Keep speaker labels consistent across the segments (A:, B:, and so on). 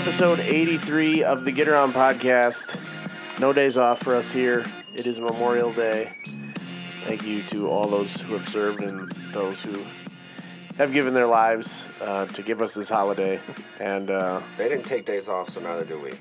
A: episode 83 of the Get Around podcast. No days off for us here. It is Memorial Day. Thank you to all those who have served and those who have given their lives uh, to give us this holiday. And uh,
B: They didn't take days off, so neither do we.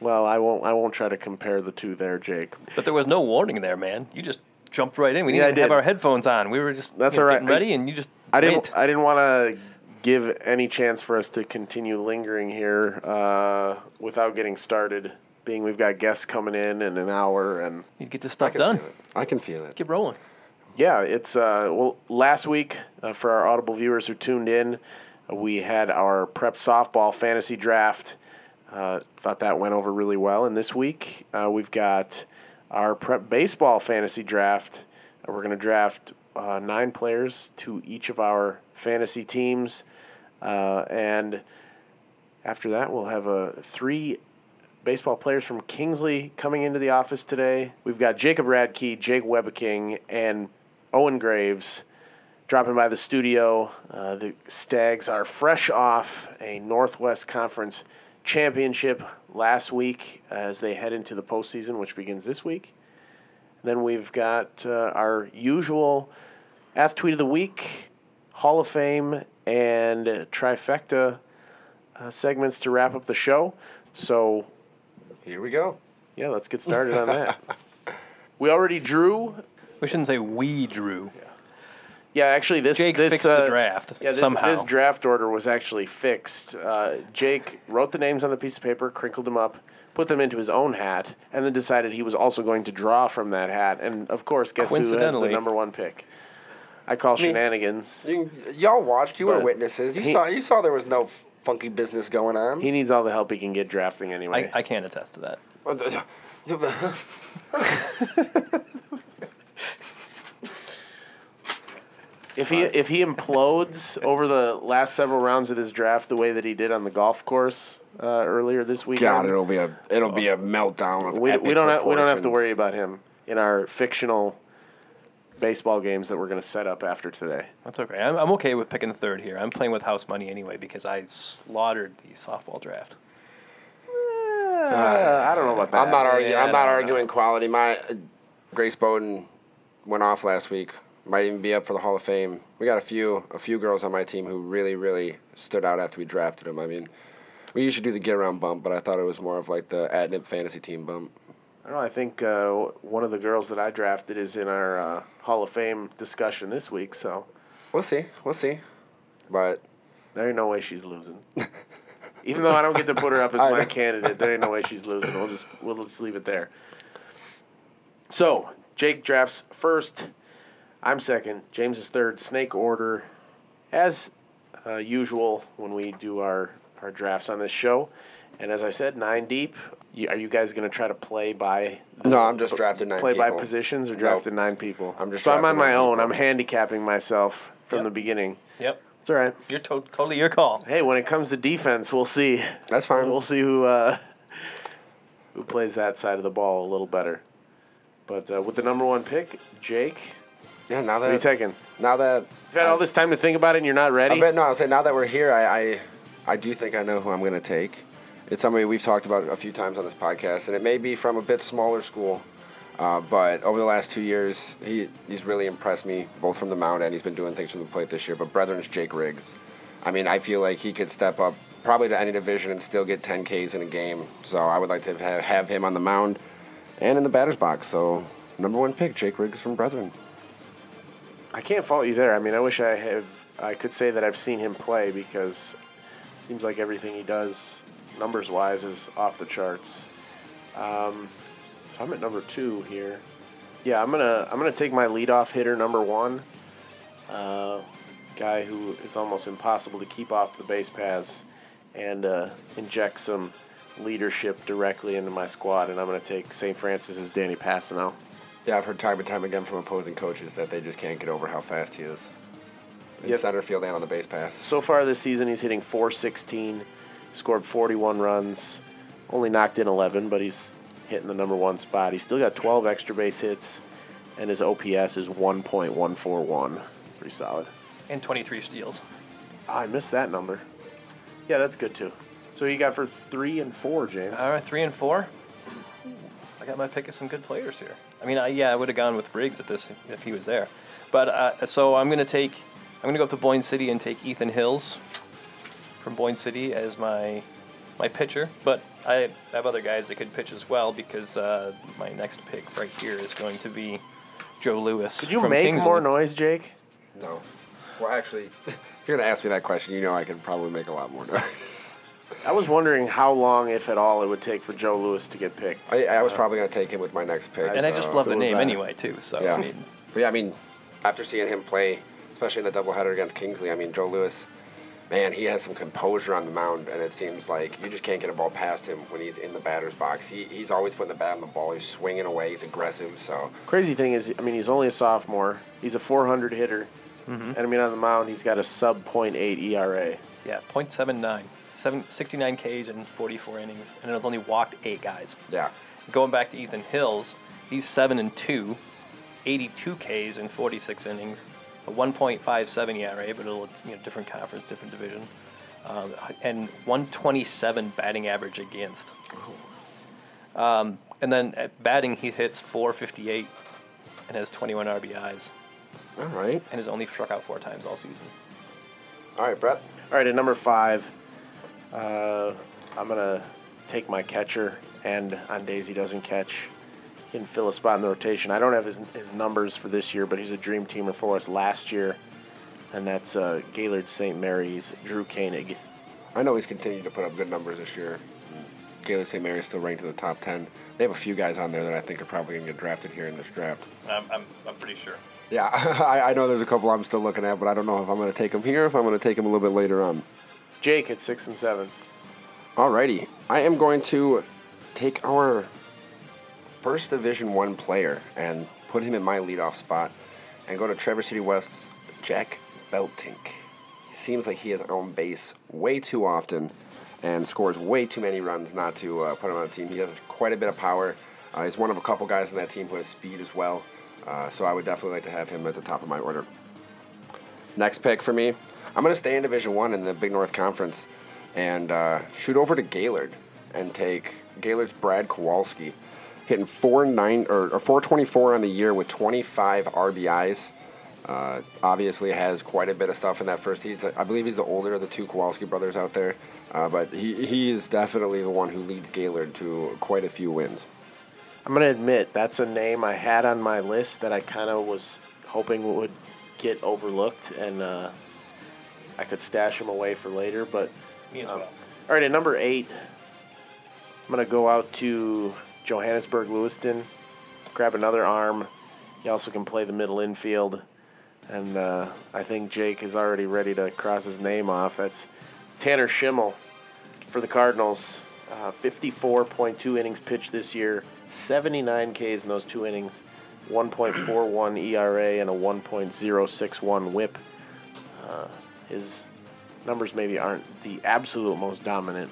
A: well, I won't. I won't try to compare the two there, Jake.
C: But there was no warning there, man. You just jumped right in. We didn't
A: Yeah, I
C: even have
A: did.
C: our headphones on. We were just
A: That's
C: you know,
A: all right.
C: getting ready, and you just
A: I didn't.
C: went.
A: I didn't want to give any chance for us to continue lingering here uh, without getting started. Being we've got guests coming in in an hour, and
C: You get this stuff done.
B: I can feel it.
C: Keep rolling.
A: yeah, it's uh, well. Last week, uh, for our Audible viewers who tuned in, we had our prep softball fantasy draft. Uh, thought that went over really well. And this week, uh, we've got our prep baseball fantasy draft. We're going to draft uh, nine players to each of our fantasy teams, uh, and after that, we'll have uh, three baseball players from Kingsley coming into the office today. We've got Jacob Radtke, Jake Woebbeking, and Owen Graves dropping by the studio. Uh, the Stags are fresh off a Northwest Conference championship last week as they head into the postseason, which begins this week. Then we've got uh, our usual Ath Tweet of the Week, Hall of Fame, and trifecta uh, segments to wrap up the show. So
B: Here we go.
A: yeah, let's get started on that. we already drew.
C: We shouldn't say we drew.
A: Yeah, actually, this
C: Jake
A: this
C: fixed
A: uh,
C: the draft
A: Yeah, this,
C: somehow.
A: this draft order was actually fixed. Uh, Jake wrote the names on the piece of paper, crinkled them up, put them into his own hat, and then decided he was also going to draw from that hat. And of course, guess who has the number one pick? I call shenanigans.
B: You, y'all watched. You were witnesses. You
A: he-
B: saw. You saw there was no f- funky business going on.
A: He needs all the help he can get drafting anyway.
C: I, I can't attest to that.
A: If he if he implodes over the last several rounds of this draft the way that he did on the golf course uh, earlier this weekend,
B: God, it'll be a it'll be a meltdown of
A: we,
B: epic
A: we don't have, we don't have to worry about him in our fictional baseball games that we're going to set up after today.
C: That's okay. I'm, I'm okay with picking the third here. I'm playing with house money anyway because I slaughtered the softball draft.
A: Uh, I don't know about that.
B: I'm not arguing.
C: Yeah,
B: I'm not
C: I don't
B: arguing quality. My uh, Grace Bowden went off last week. Might even be up for the Hall of Fame. We got a few a few girls on my team who really really stood out after we drafted them. I mean, we usually do the get around bump, but I thought it was more of like the Adnip fantasy team bump.
A: I don't know. I think uh, one of the girls that I drafted is in our uh, Hall of Fame discussion this week, so
B: We'll see. We'll see. But
A: there ain't no way she's losing. Even though I don't get to put her up as my candidate, there ain't no way she's losing. We'll just we'll just leave it there. So Jake drafts first. I'm second. James is third. Snake order, as uh, usual when we do our our drafts on this show. And as I said, nine deep. You, are you guys going to try to play by
B: no, I'm just drafting nine
A: play by
B: people.
A: positions or
B: Nope.
A: drafting nine people?
B: I'm just
A: so I'm on my own.
B: people.
A: I'm handicapping myself from
C: Yep.
A: the beginning.
C: Yep.
A: It's all right.
C: You're to- totally your call.
A: Hey, when it comes to defense, we'll see.
B: That's fine.
A: We'll see who uh, who plays that side of the ball a little better. But uh, with the number one pick, Jake,
B: Yeah, now that
A: what are you taking?
B: now that
A: You've had all this time to think about it, and you're not
B: I
A: ready.
B: bet no. I'll say now that we're here, I, I I do think I know who I'm going to take. It's somebody we've talked about a few times on this podcast, and it may be from a bit smaller school, uh, but over the last two years, he he's really impressed me both from the mound and he's been doing things from the plate this year. But Brethren's Jake Riggs. I mean, I feel like he could step up probably to any division and still get 10 Ks in a game. So I would like to have, have him on the mound and in the batter's box. So number one pick, Jake Riggs from Brethren.
A: I can't fault you there. I mean, I wish I have. I could say that I've seen him play because it seems like everything he does, numbers wise, is off the charts. Um, so I'm at number two here. Yeah, I'm gonna I'm gonna take my leadoff hitter number one. Uh, guy who is almost impossible to keep off the base paths, and uh, inject some leadership directly into my squad. And I'm gonna take St. Francis's Danny Passano.
B: Yeah, I've heard time and time again from opposing coaches that they just can't get over how fast he is. In
A: Yep.
B: center field and on the base paths.
A: So far this season, he's hitting 416, scored 41 runs, only knocked in 11, but he's hitting the number one spot. He's still got 12 extra base hits, and his OPS is 1.141. Pretty solid.
C: And 23 steals.
A: Oh, I missed that number. Yeah, that's good too. So you got for three and four, James.
C: All right, three and four. I got my pick of some good players here. I mean, I, yeah, I would have gone with Briggs at this if, he was there. But uh, so I'm gonna take, I'm gonna go up to Boyne City and take Ethan Hills from Boyne City as my my pitcher. But I have other guys that could pitch as well because uh, my next pick right here is going to be Joe Lewis.
A: Could you
C: from
A: make
C: Kingsley.
A: more noise, Jake?
B: No. Well, actually, if you're gonna ask me that question, you know I can probably make a lot more noise.
A: I was wondering how long, if at all, it would take for Joe Lewis to get picked.
B: I, I was probably gonna take him with my next pick.
C: And I just love
A: So
C: the name anyway too. So
B: Yeah.
C: I mean,
B: But yeah, I mean, after seeing him play, especially in the doubleheader against Kingsley, I mean, Joe Lewis, man, he has some composure on the mound, and it seems like you just can't get a ball past him when he's in the batter's box. He, he's always putting the bat on the ball. He's swinging away. He's aggressive. So
A: Crazy thing is, I mean, he's only a sophomore. He's a 400 hitter, mm-hmm. and I mean, on the mound, he's got a sub .8 ERA.
C: yeah, .79, seven, 69 Ks in 44 innings, and it's only walked eight guys.
B: yeah,
C: Going back to Ethan Hills, he's seven and two, 82 Ks in 46 innings, a 1.57 ERA, but a little, you know, different conference, different division, um, and 127 batting average against. Um, and then at batting, he hits 458 and has 21 RBIs,
B: all right,
C: and has only struck out four times all season.
B: all right, Brett.
A: All right, at number five, uh, I'm gonna take my catcher, and on days he doesn't catch, he can fill a spot in the rotation. I don't have his his numbers for this year, but he's a dream teamer for us last year, and that's uh, Gaylord St. Mary's Drew Koenig.
B: I know he's continued to put up good numbers this year. Gaylord St. Mary's still ranked in the top 10. They have a few guys on there that I think are probably going to get drafted here in this draft.
C: I'm, I'm, I'm pretty sure.
B: Yeah, I, I know there's a couple I'm still looking at, but I don't know if I'm going to take them here, or if I'm going to take them a little bit later on.
A: Jake at six and seven.
B: Alrighty, I am going to take our first Division One player and put him in my leadoff spot, and go to Traverse City West's Jack Beltink. Seems like he is on base way too often, and scores way too many runs not to uh, put him on the team. He has quite a bit of power. Uh, he's one of a couple guys on that team who has speed as well, uh, so I would definitely like to have him at the top of my order. Next pick for me, I'm going to stay in Division One in the Big North Conference and uh, shoot over to Gaylord and take Gaylord's Brad Kowalski, hitting four nine or, or 424 on the year with 25 RBIs. Uh, obviously has quite a bit of stuff in that first. He's I believe he's the older of the two Kowalski brothers out there, uh, but he he is definitely the one who leads Gaylord to quite a few wins.
A: I'm gonna admit that's a name I had on my list that I kind of was hoping would get overlooked, and uh, I could stash him away for later. But
C: Me as
A: um,
C: well.
A: all right, at number eight, I'm gonna go out to Johannesburg Lewiston, grab another arm. He also can play the middle infield, and uh, I think Jake is already ready to cross his name off. That's Tanner Schimmel for the Cardinals. Uh, 54.2 innings pitched this year, 79 Ks in those two innings, 1.41 ERA, and a 1.061 whip. Uh, his numbers maybe aren't the absolute most dominant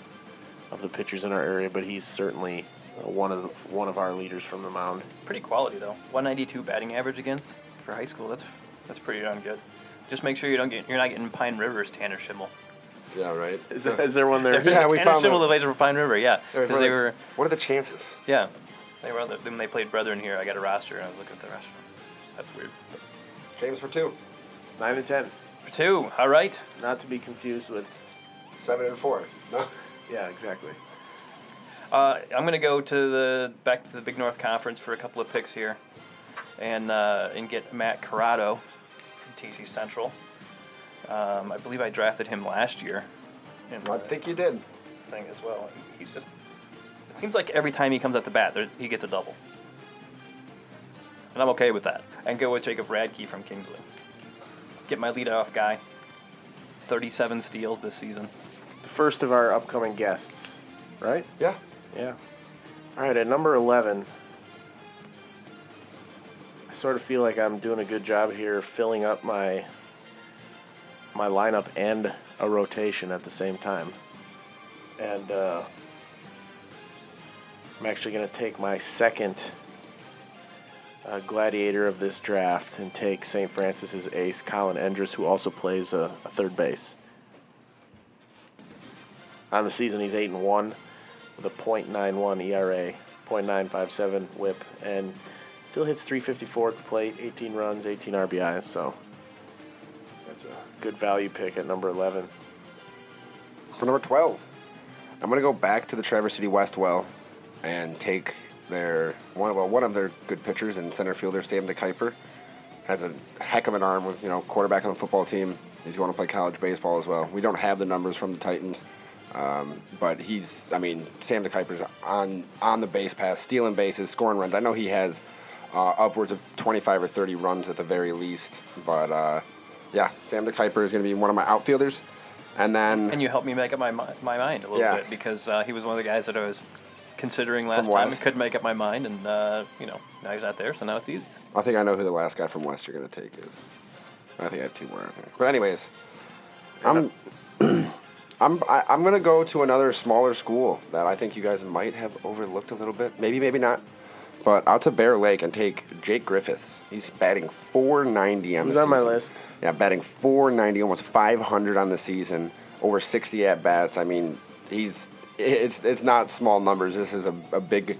A: of the pitchers in our area, but he's certainly uh, one of the, one of our leaders from the mound.
C: Pretty quality though. 192 batting average against for high school. That's that's pretty darn good. Just make sure you don't get you're not getting Pine River's Tanner Schimmel.
B: Yeah, right.
A: Is, there, is there one there?
C: There's
B: Yeah,
C: a
B: we
C: Tanner
B: found
C: Schimmel
B: that.
C: that plays for Pine River. Yeah, because they were
B: What are the chances?
C: yeah they were other, when they played Brethren here. I got a roster and I was looking at the roster. That's weird.
B: James for two,
A: Nine and ten,
C: For two, all right.
A: not to be confused with.
B: seven and four. No.
A: Yeah, exactly.
C: Uh, I'm gonna go to the back to the Big North Conference for a couple of picks here, and uh, and get Matt Corrado from TC Central. Um, I believe I drafted him last year.
B: I think you did.
C: thing as well. He's just. It seems like every time he comes at the bat, there, he gets a double, and I'm okay with that. And go with Jacob Radtke from Kingsley. Get my leadoff guy. 37 steals this season.
A: The first of our upcoming guests, right?
B: Yeah.
A: Yeah. All right, at number 11, I sort of feel like I'm doing a good job here filling up my my lineup and a rotation at the same time. And uh, I'm actually going to take my second uh, gladiator of this draft and take St. Francis's ace, Colin Endress, who also plays a, a third base. On the season, he's eight and one, with a .91 ERA, .957 WHIP, and still hits 354 at the plate. 18 runs, 18 RBIs. So that's a good value pick at number 11.
B: For number 12, I'm going to go back to the Traverse City West well and take their one well, one of their good pitchers and center fielder Sam DeKuyper has a heck of an arm with you know quarterback on the football team. He's going to play college baseball as well. We don't have the numbers from the Titans, um, but he's I mean Sam DeKuyper's on on the base path, stealing bases, scoring runs. I know he has uh, upwards of 25 or 30 runs at the very least, but uh, yeah, Sam the DeKuyper is going to be one of my outfielders. And then
C: And you helped me make up my my mind a little
B: Yes.
C: bit because uh, he was one of the guys that I was considering last time and couldn't make up my mind, and uh, you know now he's not there, so now it's easy.
B: I think I know who the last guy from West you're going to take is. I think I have two more. But anyways, I'm I'm I, I'm going to go to another smaller school that I think you guys might have overlooked a little bit. Maybe maybe not. But out to Bear Lake and take Jake Griffiths. He's batting 490 on
A: Who's
B: the
A: on my list?
B: Yeah, batting 490, almost 500 on the season, over 60 at bats. I mean, he's it's it's not small numbers. This is a, a big,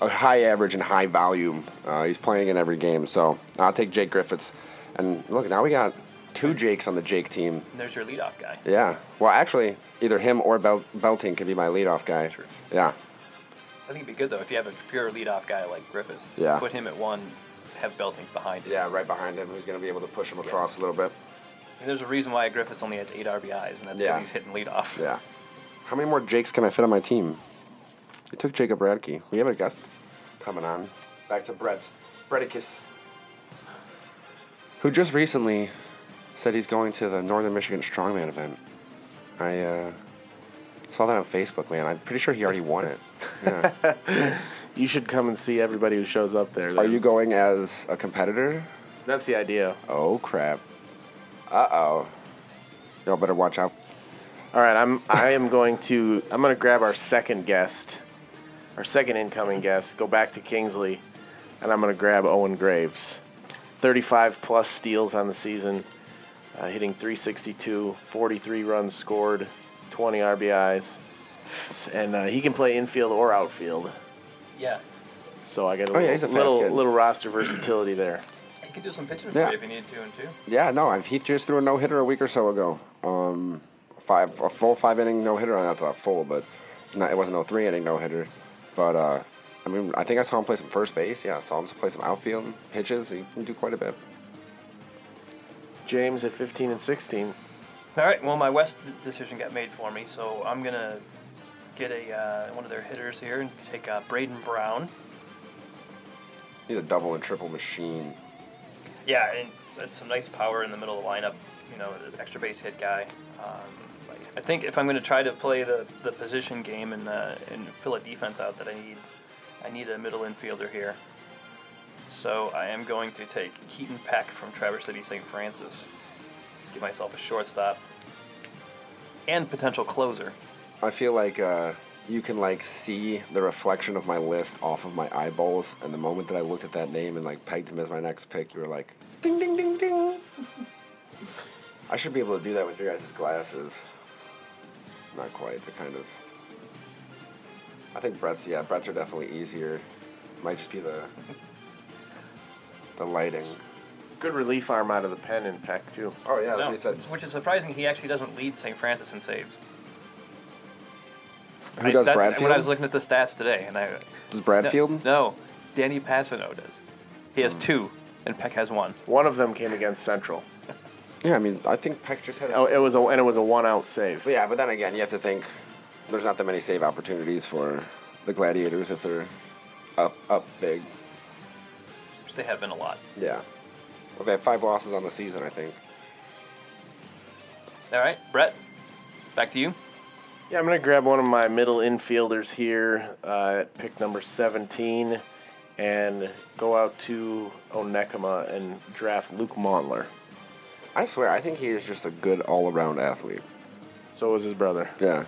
B: a high average and high volume. Uh, he's playing in every game, so I'll take Jake Griffiths. And look, now we got two Jakes on the Jake team.
C: There's your leadoff guy.
B: Yeah. Well, actually, either him or Bel- Belting could be my leadoff guy.
C: True.
B: Yeah.
C: I think it'd be good though if you have a pure leadoff guy like Griffiths.
B: Yeah.
C: Put him at one, have Belting behind him.
B: Yeah, right behind him, who's going to be able to push him across a little bit.
C: And there's a reason why Griffiths only has eight RBIs, and that's because
B: Yeah.
C: he's hitting leadoff.
B: Yeah. How many more Jakes can I fit on my team? We took Jacob Radtke. We have a guest coming on. Back to Brett. Bretticus. Who just recently said he's going to the Northern Michigan Strongman event. I uh, saw that on Facebook, man. I'm pretty sure he already won it. Yeah.
A: You should come and see everybody who shows up there.
B: Are you going as a competitor?
A: That's the idea.
B: Oh, crap. Uh oh. Y'all better watch out.
A: All right, I'm I am going to I'm going to grab our second guest, our second incoming guest. Go back to Kingsley, and I'm going to grab Owen Graves. 35 plus steals on the season, uh, hitting 362, 43 runs scored, 20 RBIs, and uh, he can play infield or outfield.
C: Yeah.
A: So I got a
B: Oh, yeah,
A: little,
B: he's a
A: little,
B: kid.
A: little roster versatility there.
C: He can do some pitching
B: Yeah.
C: for you if you need to, and too.
B: Yeah, no, I've, he just threw a no hitter a week or so ago. Um, five a full five inning no hitter. That's not full, but not, it wasn't no three inning no hitter. But uh, I mean, I think I saw him play some first base. Yeah, I saw him play some outfield pitches. He can do quite a bit.
A: James at 15 and 16.
C: All right. Well, my West decision got made for me, so I'm gonna get a uh, one of their hitters here and take uh, Braden Brown.
B: He's a double and triple machine.
C: Yeah, and that's some nice power in the middle of the lineup. You know, an extra base hit guy. Um, I think if I'm going to try to play the, the position game and uh, and fill a defense out, that I need I need a middle infielder here. So I am going to take Keaton Peck from Traverse City St. Francis. Give myself a shortstop and potential closer.
B: I feel like uh, you can like see the reflection of my list off of my eyeballs, and the moment that I looked at that name and like pegged him as my next pick, you were like, ding ding ding ding. I should be able to do that with your guys' glasses. Not quite, but kind of. I think Brett's yeah, Brett's are definitely easier. Might just be the the lighting.
A: Good relief arm out of the pen in Peck, too.
B: Oh yeah, that's
C: No,
B: what he said.
C: which is surprising. He actually doesn't lead St. Francis in saves.
B: Who
C: I-
B: does
C: that-
B: Bradfield?
C: When I was looking at the stats today, and I
B: Does Bradfield?
C: No, no, Danny Passano does. He has hmm. two, and Peck has one.
A: One of them came against Central.
B: Yeah, I mean, I think Peck just had. A
A: Oh, it was a and it was a one out save.
B: But yeah, but then again, you have to think there's not that many save opportunities for the Gladiators if they're up up big.
C: Which they have been a lot.
B: Yeah. Well, they have five losses on the season, I think.
C: All right, Brett, back to you.
A: Yeah, I'm gonna grab one of my middle infielders here uh, at pick number 17, and go out to Onekama and draft Luke Montler.
B: I swear, I think he is just a good all-around athlete.
A: So was his brother.
B: Yeah.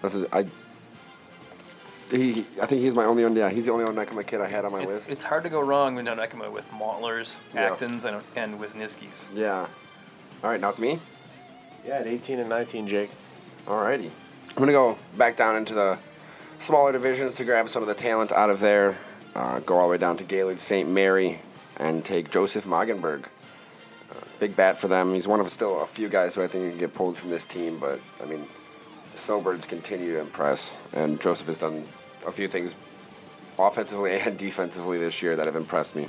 B: That's a, I. He, I think he's my only one. Yeah, he's the only one Nekama kid I had on my
C: It's,
B: list.
C: it's hard to go wrong with Nonekama with Mautlers,
B: Yeah.
C: Actons, and, and Wisniewski's.
B: yeah. All right, now it's me.
A: Yeah, at 18 and 19, Jake.
B: Alrighty. I'm gonna go back down into the smaller divisions to grab some of the talent out of there. Uh, go all the way down to Gaylord St. Mary and take Joseph Magenberg. Uh, big bat for them. He's one of still a few guys who I think can get pulled from this team, but I mean, the Snowbirds continue to impress, and Joseph has done a few things offensively and defensively this year that have impressed me.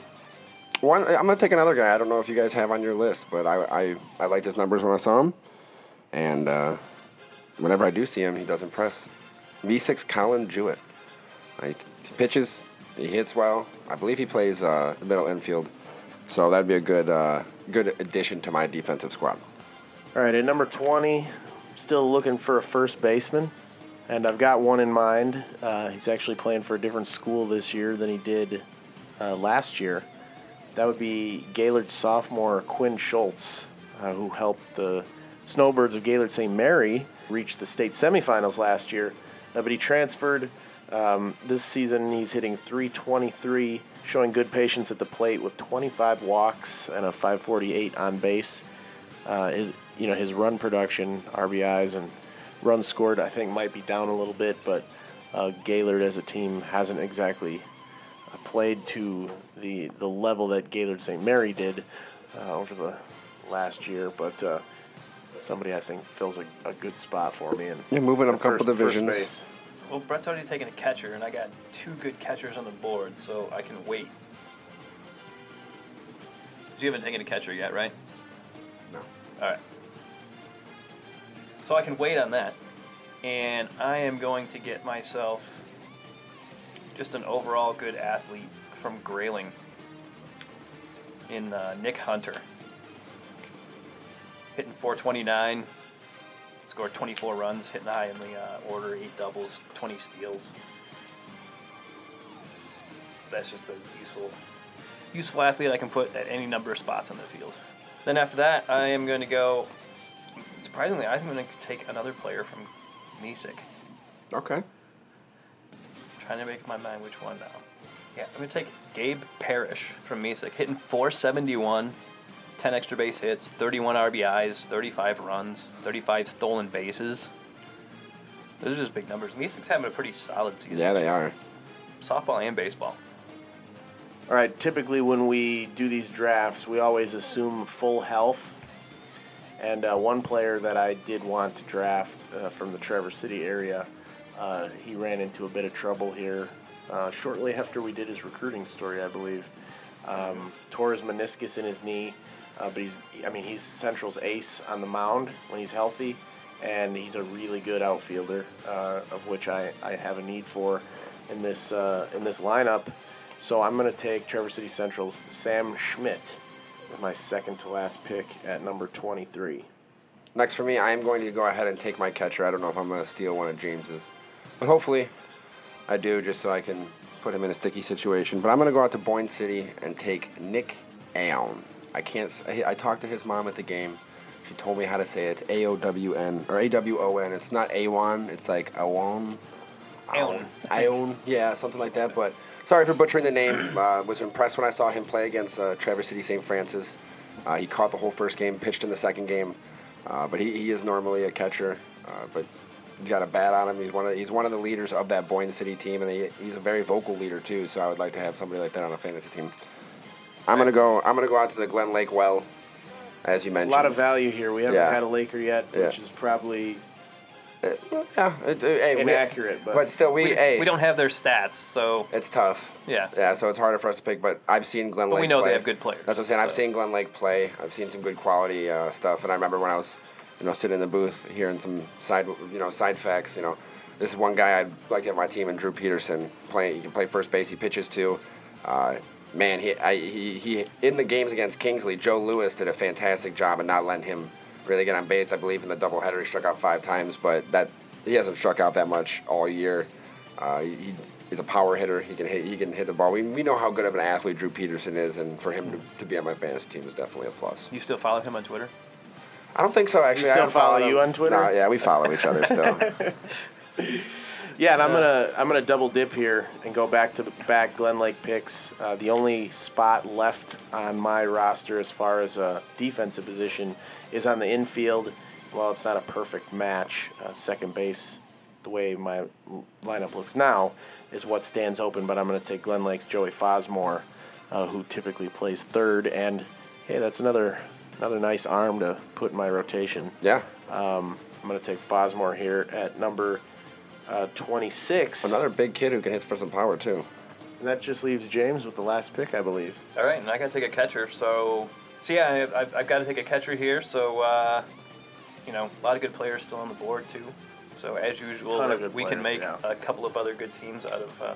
B: One, I'm gonna take another guy. I don't know if you guys have on your list, but I I, I liked his numbers when I saw him, and uh, whenever I do see him, he does impress. Mesick Colin Jewett. He he pitches, he hits well. I believe he plays uh, the middle infield, so that'd be a good uh, good addition to my defensive squad.
A: All right, at number 20, still looking for a first baseman, and I've got one in mind. Uh, he's actually playing for a different school this year than he did uh, last year. That would be Gaylord sophomore Quinn Schultz, uh, who helped the Snowbirds of Gaylord St. Mary reach the state semifinals last year. Uh, but he transferred um, this season. He's hitting 323, showing good patience at the plate with 25 walks and a 548 on base uh, his you know his run production, RBIs and runs scored, I think might be down a little bit, but uh, Gaylord as a team hasn't exactly uh, played to the the level that Gaylord St. Mary did uh, over the last year. But uh, somebody I think fills a, a good spot for me. And
B: Yeah, moving up a couple divisions.
A: base.
C: Well, Brett's already taken a catcher, and I got two good catchers on the board, so I can wait. You haven't taken a catcher yet, right?
B: No.
C: All right. So I can wait on that, and I am going to get myself just an overall good athlete from Grayling in uh, Nick Hunter. Hitting 429, scored 24 runs, hitting high in the uh, order, eight doubles, 20 steals. That's just a useful, useful athlete I can put at any number of spots on the field. Then after that, I am going to go. Surprisingly, I'm going to take another player from Mesick.
B: Okay.
C: Trying to make up my mind which one now. Yeah, I'm going to take Gabe Parrish from Mesick, hitting 471, 10 extra base hits, 31 RBIs, 35 runs, 35 stolen bases. Those are just big numbers. Mesick's having a pretty solid season.
B: Yeah, they are.
C: Softball and baseball.
A: All right, typically when we do these drafts, we always assume full health. And uh, one player that I did want to draft uh, from the Traverse City area, uh, he ran into a bit of trouble here uh, shortly after we did his recruiting story, I believe. Um, tore his meniscus in his knee, uh, but he's, I mean, he's Central's ace on the mound when he's healthy, and he's a really good outfielder, uh, of which I, I have a need for in this in this lineup. So I'm going to take Traverse City Central's Sam Schmidt my second to last pick at number 23.
B: Next for me, I am going to go ahead and take my catcher. I don't know if I'm going to steal one of James's, but hopefully I do just so I can put him in a sticky situation. But I'm going to go out to Boyne City and take Nick Aon. I can't. I talked to his mom at the game. She told me how to say it. It's A O W N or A W O N. It's not Awan. It's like Awon.
C: Aon.
B: Aon. Yeah, something like that. But sorry for butchering the name. Uh, was impressed when I saw him play against uh, Traverse City St. Francis. Uh, he caught the whole first game, pitched in the second game. Uh, but he, he is normally a catcher. Uh, but he's got a bat on him. He's one of the, he's one of the leaders of that Boyne City team, and he, he's a very vocal leader too. So I would like to have somebody like that on a fantasy team. I'm gonna go. I'm gonna go out to the Glen Lake Well, as you mentioned.
A: A lot of value here. We haven't
B: Yeah.
A: had a Laker yet,
B: Yeah.
A: which is probably
B: yeah, hey, we-
A: inaccurate. but
B: but still, we,
C: We,
B: hey,
C: we don't have their stats, so
B: It's tough.
C: Yeah.
B: Yeah, so it's harder for us to pick, but I've seen Glen
C: But
B: Lake
C: we know they have good players,
B: That's what I'm saying. I've seen Glen Lake play. I've seen some good quality uh, stuff, and I remember when I was, you know, sitting in the booth hearing some side, you know, side facts. You know, this is one guy I'd like to have my team, and Drew Peterson playing. He can play first base. He pitches too. Uh, man, he, I, he he in the games against Kingsley, Joe Lewis did a fantastic job of not letting him really get on base. I believe in the doubleheader he struck out five times, but that he hasn't struck out that much all year. Uh, he, he- he's a power hitter. He can hit. He can hit the ball. We, we know how good of an athlete Drew Peterson is, and for him to, to be on my fantasy team is definitely a plus.
C: you still follow him on Twitter?
B: I don't think so. Actually, I
A: still
B: don't follow
A: follow you on Twitter?
B: No, yeah, we follow each other still.
A: Yeah, and I'm gonna I'm gonna double dip here and go back to back Glen Lake picks. Uh, the only spot left on my roster as far as a defensive position is on the infield. Well, it's not a perfect match. Uh, second base the way my lineup looks now, is what stands open. But I'm going to take Glen Lake's Joey Fosmore, uh, who typically plays third, and hey, that's another another nice arm to put in my rotation.
B: Yeah.
A: I'm going to take Fosmore here at number uh, 26.
B: Another big kid who can hit for some power too.
A: And that just leaves James with the last pick, I believe.
C: All right, and I got to take a catcher. So, so yeah, I, I've, I've got to take a catcher here. So, uh, you know, a lot of good players still on the board too. So as usual,
A: Ton of good
C: we can make
A: yeah.
C: a couple of other good teams out of uh,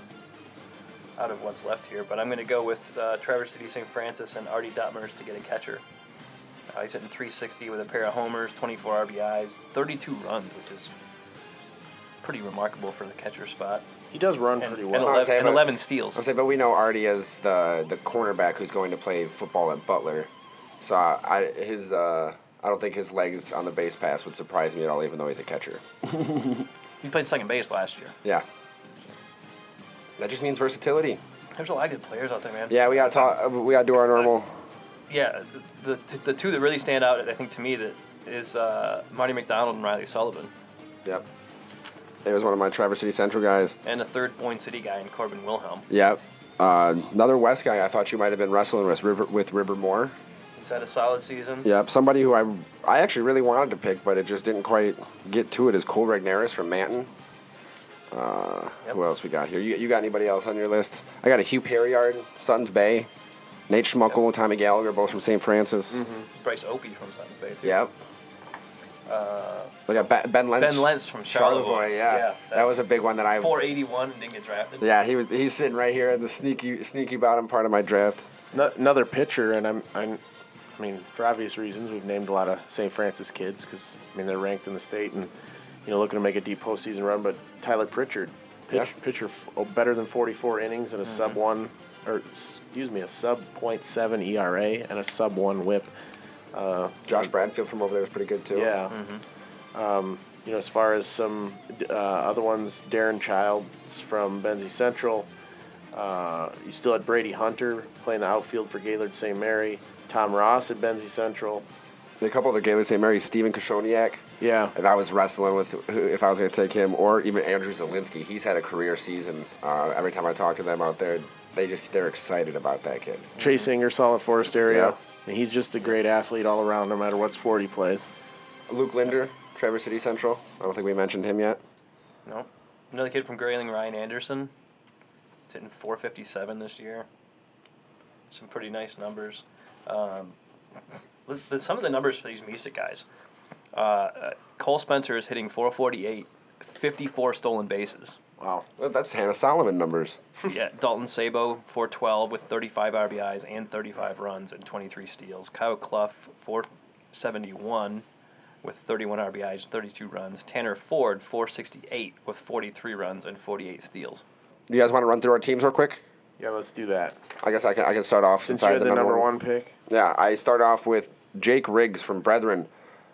C: out of what's left here. But I'm going to go with uh, Traverse City St. Francis and Artie Dotmers to get a catcher. Uh, he's hitting 360 with a pair of homers, 24 RBIs, 32 runs, which is pretty remarkable for the catcher spot,
A: He does run
C: and,
A: pretty well.
B: I'll
C: 11,
B: say,
C: and
B: but-
C: 11 steals.
B: I'll say, but we know Artie as the the cornerback who's going to play football at Butler. So I his uh, I don't think his legs on the base pass would surprise me at all, even though he's a catcher.
C: He played second base last year.
B: Yeah. That just means versatility.
C: There's a lot of good players out there, man.
B: Yeah, we got to talk. We got to do our normal.
C: Yeah, the, the, the two that really stand out, I think, to me, that is uh, Marty McDonald and Riley Sullivan,
B: Yep. It was one of my Traverse City Central guys.
C: and a third Boyne City guy in Corbin Wilhelm.
B: Yep. Uh, another West guy I thought you might have been wrestling with River with River Moore.
C: He's had a solid season.
B: Yep. Somebody who I I actually really wanted to pick, but it just didn't quite get to it. Is Cole Regnaris from Manton. Uh,
C: Yep.
B: Who else we got here? You, you got anybody else on your list? I got a Hugh Perryard, Suttons Bay, Nate Schmuckel, and Tommy Gallagher, both from St. Francis.
C: Bryce Opie from Suttons Bay, too.
B: Yep.
C: Uh,
B: I got Ben, ben Lentz.
C: Ben Lentz from Charlevoix.
B: yeah.
C: Yeah,
B: that was a big one that I.
C: 481 and didn't get drafted.
B: Yeah, he was. He's sitting right here in the sneaky, sneaky bottom part of my draft.
A: No- another pitcher, and I'm, I'm, I mean, for obvious reasons, we've named a lot of St. Francis kids because I mean they're ranked in the state and you know looking to make a deep postseason run. But Tyler Pritchard, pitch,
B: Yeah.
A: pitcher oh, better than 44 innings and a sub one, or excuse me, a sub .7 ERA and a sub one WHIP.
B: Josh Bradfield from over there was pretty good too.
A: Yeah. Um, you know, as far as some uh, other ones, Darren Childs from Benzie Central. Uh, you still had Brady Hunter playing the outfield for Gaylord St. Mary. Tom Ross at Benzie Central.
B: A couple of the Gaylord St. Mary, Stephen Koshoniak.
A: Yeah.
B: If I was wrestling with who- if I was going to take him, or even Andrew Zielinski, he's had a career season. Uh, every time I talk to them out there, they just they're excited about that kid.
A: Chase Ingersoll at Forest area.
B: Yeah.
A: And he's just a great athlete all around, no matter what sport he plays.
B: Luke Linder, Traverse City Central. I don't think we mentioned him yet.
C: No. Another kid from Grayling, Ryan Anderson. He's hitting 457 this year. Some pretty nice numbers. Um, the- the- some of the numbers for these Mesick guys. Uh, uh, Cole Spencer is hitting 448, 54 stolen bases.
A: Wow.
B: Well, that's Hannah Solomon numbers.
C: yeah, Dalton Sabo, 412 with 35 RBIs and 35 runs and 23 steals. Kyle Clough, 471 with 31 RBIs, 32 runs. Tanner Ford, 468 with 43 runs and 48 steals.
B: You guys want to run through our teams real quick?
A: Yeah, let's do that.
B: I guess I can I can start off
A: Since
B: since,
A: you
B: I
A: had
B: had
A: the number one pick.
B: Yeah, I start off with Jake Riggs from Brethren.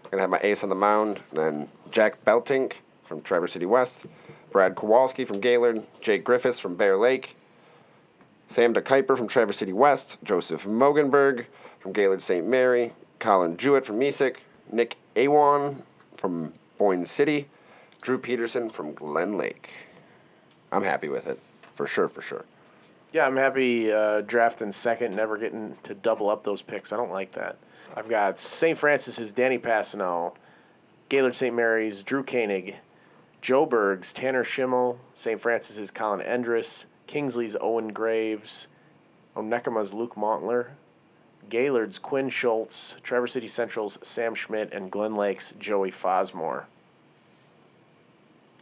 B: I'm gonna have my ace on the mound. Then Jack Beltink from Traverse City West, Brad Kowalski from Gaylord, Jake Griffiths from Bear Lake, Sam DeKuyper from Traverse City West, Joseph Mogenberg from Gaylord St. Mary, Colin Jewett from Mesick, Nick Awan from Boyne City, Drew Peterson from Glen Lake. I'm happy with it, for sure, for sure.
A: Yeah, I'm happy uh, drafting second, never getting to double up those picks. I don't like that. I've got St. Francis's Danny Passano, Gaylord St. Mary's Drew Koenig, Joburg's Tanner Schimmel, St. Francis's Colin Endress, Kingsley's Owen Graves, Onekama's Luke Montler, Gaylord's Quinn Schultz, Traverse City Central's Sam Schmidt, and Glen Lake's Joey Fosmore.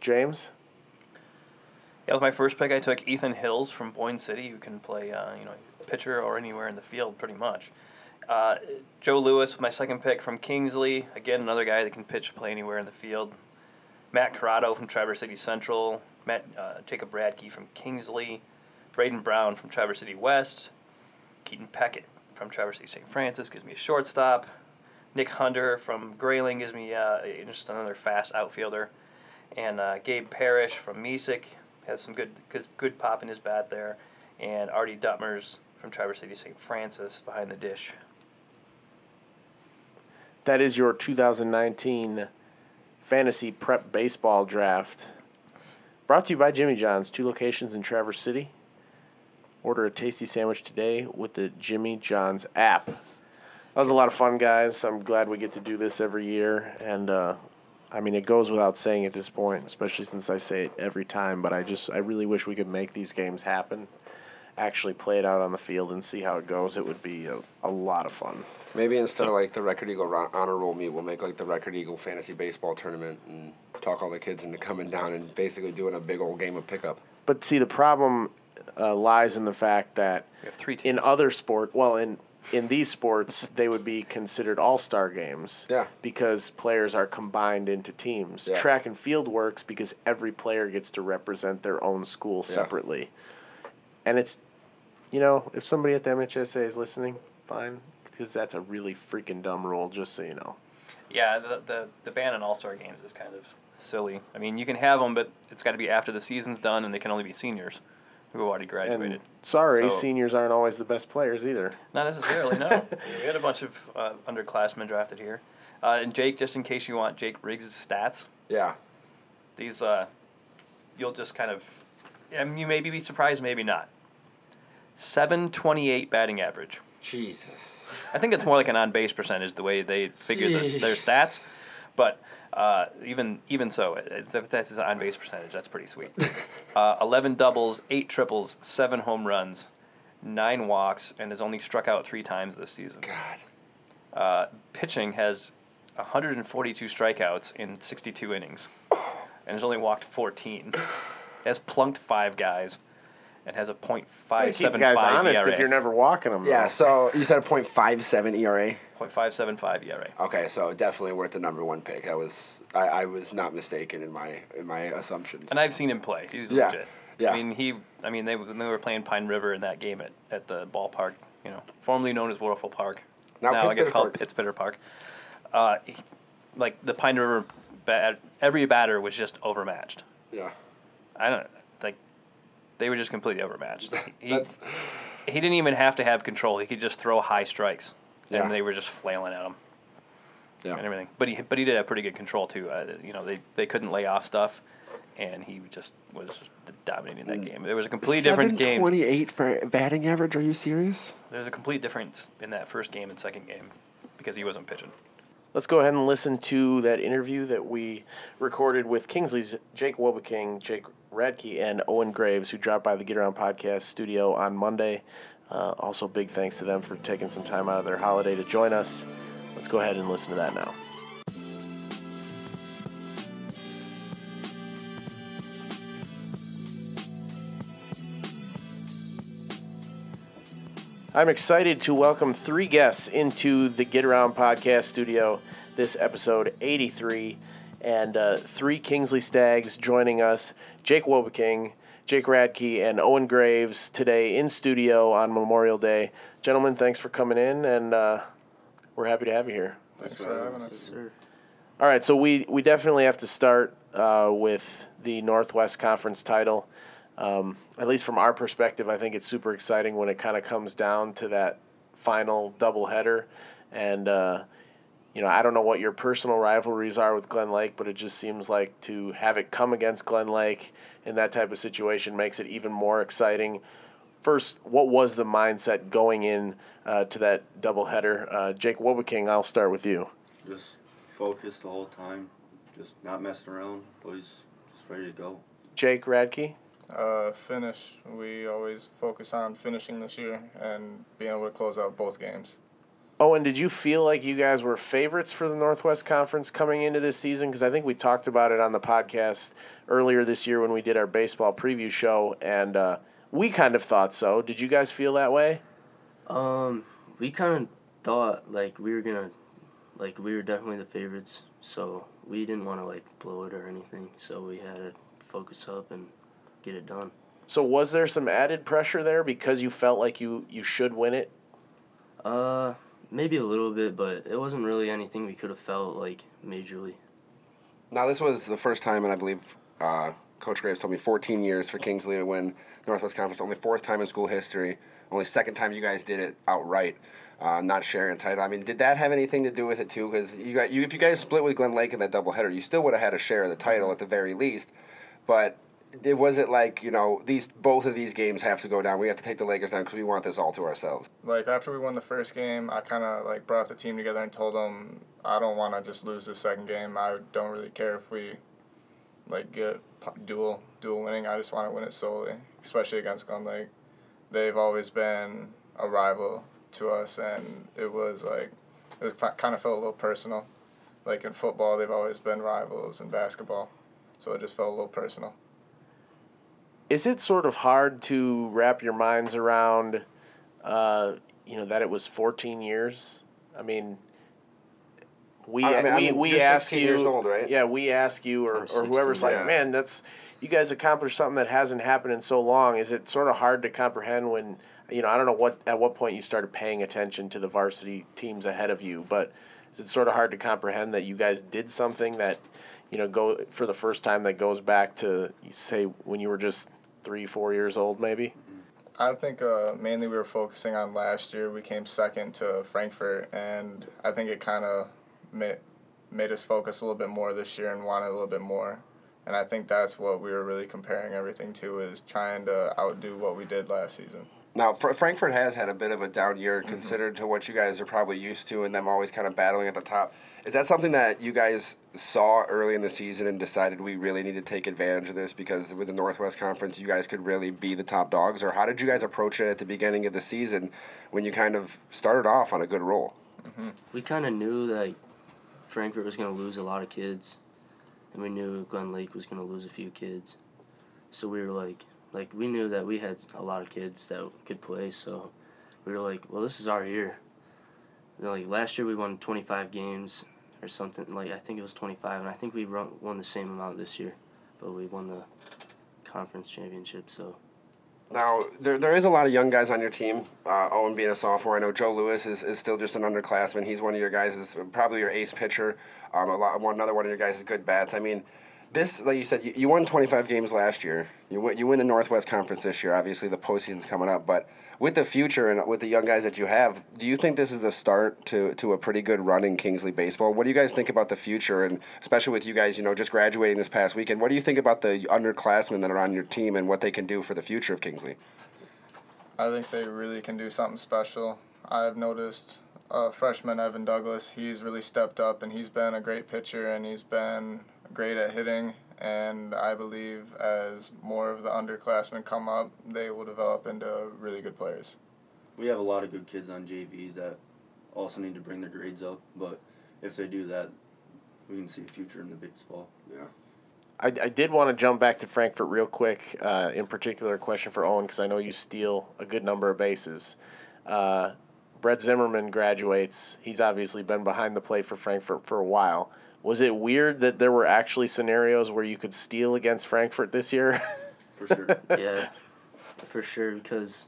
A: James?
C: Yeah, with my first pick, I took Ethan Hills from Boyne City, who can play, uh, you know, pitcher or anywhere in the field, pretty much. Uh, Joe Lewis my second pick from Kingsley, again another guy that can pitch, play anywhere in the field. Matt Corrado from Traverse City Central, Matt uh, Jacob Bradkey from Kingsley, Braden Brown from Traverse City West, Keaton Peckett from Traverse City St. Francis gives me a shortstop. Nick Hunter from Grayling gives me uh, just another fast outfielder, and uh, Gabe Parrish from Mesick has some good good, good pop in his bat there, and Artie Dutmers from Traverse City St. Francis behind the dish.
A: That is your 2019 fantasy prep baseball draft. Brought to you by Jimmy John's, two locations in Traverse City. Order a tasty sandwich today with the Jimmy John's app. That was a lot of fun, guys. I'm glad we get to do this every year. And, uh, I mean, it goes without saying at this point, especially since I say it every time, but I just, I really wish we could make these games happen. Actually play it out on the field and see how it goes. It would be a, a lot of fun.
B: Maybe instead of like the Record Eagle ro- honor roll meet, we'll make like the Record Eagle fantasy baseball tournament and talk all the kids into coming down and basically doing a big old game of pickup.
A: But see, the problem uh, lies in the fact that
C: three
A: in other sport, well, in in these sports, they would be considered all star games.
B: Yeah.
A: Because players are combined into teams.
B: Yeah.
A: Track and field works because every player gets to represent their own school separately.
B: Yeah.
A: separately. And it's, you know, if somebody at the MHSA is listening, fine, because that's a really freaking dumb rule. Just so you know.
C: Yeah, the, the, the ban on All Star games is kind of silly. I mean, you can have them, but it's got to be after the season's done, and they can only be seniors who have already graduated.
A: And sorry,
C: So-
A: seniors aren't always the best players either.
C: Not necessarily, no. we had a bunch of uh, underclassmen drafted here. Uh, and Jake, just in case you want Jake Riggs' stats,
B: Yeah.
C: these, uh, you'll just kind of, I mean, you maybe be surprised, maybe not. 728 batting average.
B: Jesus.
C: I think it's more like an on base percentage the way they figure the, their stats. But uh, even even so, it's, if that's his on base percentage, that's pretty sweet. Uh, 11 doubles, 8 triples, 7 home runs, 9 walks, and has only struck out 3 times this season.
B: God.
C: Uh, pitching has 142 strikeouts in 62 innings and has only walked 14. Has plunked 5 guys and has a
A: Gotta
C: .575
A: keep guys honest
C: ERA.
A: if you're never walking them.
B: Yeah,
A: though.
B: so you said a .57 ERA.
C: .575 ERA.
B: Okay, so definitely worth the number one pick. I was I, I was not mistaken in my in my assumptions.
C: And I've seen him play. He's
B: Yeah,
C: legit.
B: yeah.
C: I mean, he. I mean, they they were playing Pine River in that game at, at the ballpark. You know, formerly known as Waterfall Park.
B: Now
C: I guess called
B: Park.
C: Pittsburgh Park. Uh, he- like the Pine River, bat, every batter was just overmatched.
B: yeah.
C: I don't like. They were just completely overmatched. He, he didn't even have to have control. He could just throw high strikes,
B: Yeah.
C: and they were just flailing at him
B: yeah.
C: and everything. But he but he did have pretty good control too. Uh, you know, they they couldn't lay off stuff, and he just was dominating that game. There was a complete different game.
B: 28 for batting average. Are you serious?
C: There's a complete difference in that first game and second game because he wasn't pitching.
A: Let's go ahead and listen to that interview that we recorded with Kingsley's Jake Woebbeking, Jake Radtke, and Owen Graves, who dropped by the Get Around Podcast studio on Monday. Uh, also, big thanks to them for taking some time out of their holiday to join us. Let's go ahead and listen to that now. I'm excited to welcome three guests into the Get Around Podcast studio. This episode 83, and uh, three Kingsley Stags joining us: Jake Woebbeking, Jake Radtke, and Owen Graves today in studio on Memorial Day. Gentlemen, thanks for coming in, and uh, we're happy to have you here.
D: Thanks for having us.
A: All right, so we, we definitely have to start uh, with the Northwest Conference title. Um, at least from our perspective, I think it's super exciting when it kind of comes down to that final doubleheader. And, uh, you know, I don't know what your personal rivalries are with Glen Lake, but it just seems like to have it come against Glen Lake in that type of situation makes it even more exciting. First, what was the mindset going in uh, to that doubleheader? Uh, Jake Woebbeking, I'll start with you.
D: Just focused the whole time, just not messing around. Always just ready to go.
A: Jake Radtke?
E: Uh, finish. We always focus on finishing this year and being able to close out both games.
A: Oh, and did you feel like you guys were favorites for the Northwest Conference coming into this season? Because I think we talked about it on the podcast earlier this year when we did our baseball preview show, and uh, we kind of thought so. Did you guys feel that way?
F: Um, we kind of thought like we were gonna, like we were definitely the favorites, so we didn't want to like blow it or anything. So we had to focus up and get it done.
A: So was there some added pressure there because you felt like you, you should win it?
F: Uh, maybe a little bit, but it wasn't really anything we could have felt like majorly.
B: Now this was the first time, and I believe uh, Coach Graves told me 14 years for Kingsley to win Northwest Conference. Only fourth time in school history. Only second time you guys did it outright. Uh, not sharing a title. I mean, did that have anything to do with it too? Because you got you, if you guys split with Glen Lake in that doubleheader, you still would have had a share of the title at the very least. But it was it like you know these both of these games have to go down. We have to take the Lakers down because we want this all to ourselves.
E: Like after we won the first game, I kind of like brought the team together and told them I don't want to just lose the second game. I don't really care if we like get dual dual winning. I just want to win it solely, especially against Glen Lake. They've always been a rival to us, and it was like it was kind of felt a little personal. Like in football, they've always been rivals in basketball, so it just felt a little personal.
A: Is it sort of hard to wrap your minds around, uh, you know, that it was 14 years? I mean, we
B: I mean,
A: we, we ask you,
B: years old, right?
A: yeah, we ask you, or, or
F: 16,
A: whoever's like, man, that's you guys accomplished something that hasn't happened in so long. Is it sort of hard to comprehend when you know? I don't know what at what point you started paying attention to the varsity teams ahead of you, but is it sort of hard to comprehend that you guys did something that you know go for the first time that goes back to say when you were just three, four years old, maybe?
E: I think uh, mainly we were focusing on last year. We came second to Frankfurt, and I think it kind of made, made us focus a little bit more this year and wanted a little bit more. And I think that's what we were really comparing everything to is trying to outdo what we did last season.
B: Now, Fr- Frankfurt has had a bit of a down year considered to what you guys are probably used to, and them always kind of battling at the top. Is that something that you guys saw early in the season and decided we really need to take advantage of this because with the Northwest Conference, you guys could really be the top dogs? Or how did you guys approach it at the beginning of the season when you kind of started off on a good roll? Mm-hmm.
F: We kind of knew that Frankfurt was going to lose a lot of kids, and we knew Glen Lake was going to lose a few kids. So we were like, like we knew that we had a lot of kids that could play. So we were like, well, this is our year. You know, like last year we won 25 games or something. Like I think it was 25, and I think we run, won the same amount this year, but we won the conference championship. So
B: Now, there, there is a lot of young guys on your team. Uh, Owen being a sophomore. I know Joe Lewis is, is still just an underclassman. He's one of your guys, is probably your ace pitcher. Um, a lot, another one of your guys is good bats. I mean, this, like you said, you, you won 25 games last year. You, win- you win the Northwest Conference this year. Obviously, the postseason's coming up. But with the future and with the young guys that you have, do you think this is the start to, to a pretty good run in Kingsley baseball? What do you guys think about the future, and especially with you guys, you know, just graduating this past weekend? What do you think about the underclassmen that are on your team and what they can do for the future of Kingsley?
E: I think they really can do something special. I've noticed uh, freshman Evan Douglas, he's really stepped up and he's been a great pitcher and he's been great at hitting. And I believe as more of the underclassmen come up, they will develop into really good players.
D: We have a lot of good kids on JV that also need to bring their grades up, but if they do that, we can see a future in the baseball.
B: Yeah.
A: I, I did want to jump back to Frankfurt real quick. Uh, in particular, a question for Owen because I know you steal a good number of bases. Uh, Brett Zimmerman graduates. He's obviously been behind the plate for Frankfurt for a while. Was it weird that there were actually scenarios where you could steal against Frankfurt this year?
D: For sure.
F: yeah, for sure. Because,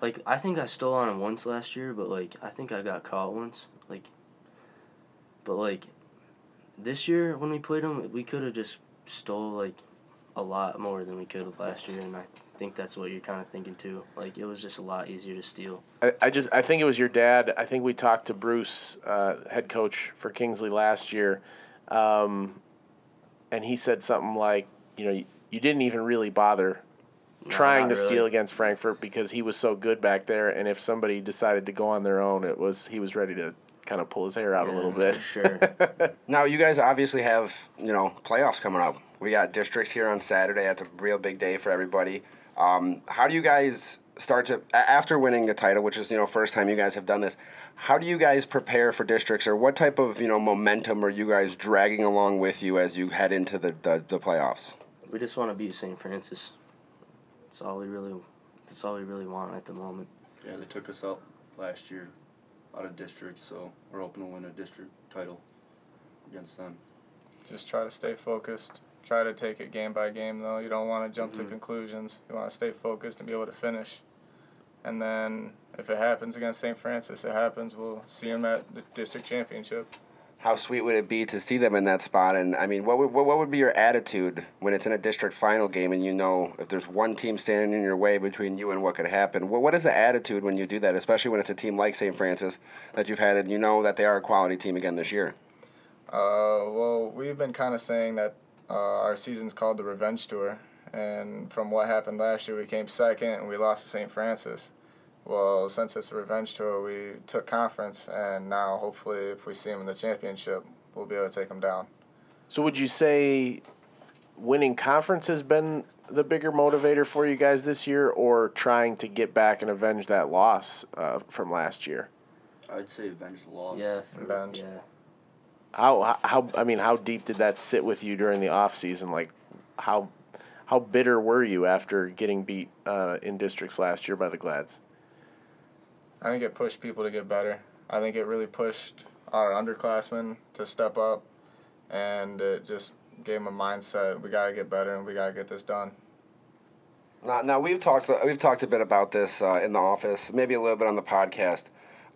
F: like, I think I stole on him once last year, but like, I think I got caught once. Like, but like, this year when we played him, we could have just stole like a lot more than we could have last year, and I think that's what you're kind of thinking too. Like, it was just a lot easier to steal.
A: I, I just I think it was your dad. I think we talked to Bruce, uh, head coach for Kingsley last year, um, and he said something like, you know, you, you didn't even really bother trying to
F: really.
A: steal against Frankfurt because he was so good back there, and if somebody decided to go on their own, it was he was ready to kind of pull his hair out a little bit.
F: for sure.
B: Now you guys obviously have you know playoffs coming up. We got districts here on Saturday. That's a real big day for everybody. Um, how do you guys start to after winning the title, which is you know first time you guys have done this? How do you guys prepare for districts, or what type of you know momentum are you guys dragging along with you as you head into the the, the playoffs?
F: we just want to beat St. Francis. That's all we really. That's all we really want at the moment.
D: yeah, they took us out last year out of districts, so we're hoping to win a district title against them.
E: Just try to stay focused. Try to take it game by game, though. You don't want to jump to mm-hmm. conclusions. You want to stay focused and be able to finish. And then if it happens against St. Francis, it happens. We'll see them at the district championship.
B: How sweet would it be to see them in that spot? And I mean, what would what, what would be your attitude when it's in a district final game and you know if there's one team standing in your way between you and what could happen? What what is the attitude when you do that, especially when it's a team like St. Francis that you've had and you know that they are a quality team again this year?
E: Uh, well, we've been kind of saying that uh, our season's called the Revenge Tour, and from what happened last year, we came second and we lost to St. Francis. Well, since it's a revenge tour, we took conference, and now hopefully, if we see them in the championship, we'll be able to take them down.
A: So would you say winning conference has been the bigger motivator for you guys this year, or trying to get back and avenge that loss uh, from last year?
D: I'd say avenge the loss.
F: Yeah, for,
E: Revenge.
F: yeah.
A: How how I mean, how deep did that sit with you during the off season? Like, how how bitter were you after getting beat uh, in districts last year by the Glads?
E: I think it pushed people to get better. I think it really pushed our underclassmen to step up, and it just gave them a mindset: we gotta get better and we gotta get this done.
B: Now, now we've talked we've talked a bit about this uh, in the office, maybe a little bit on the podcast,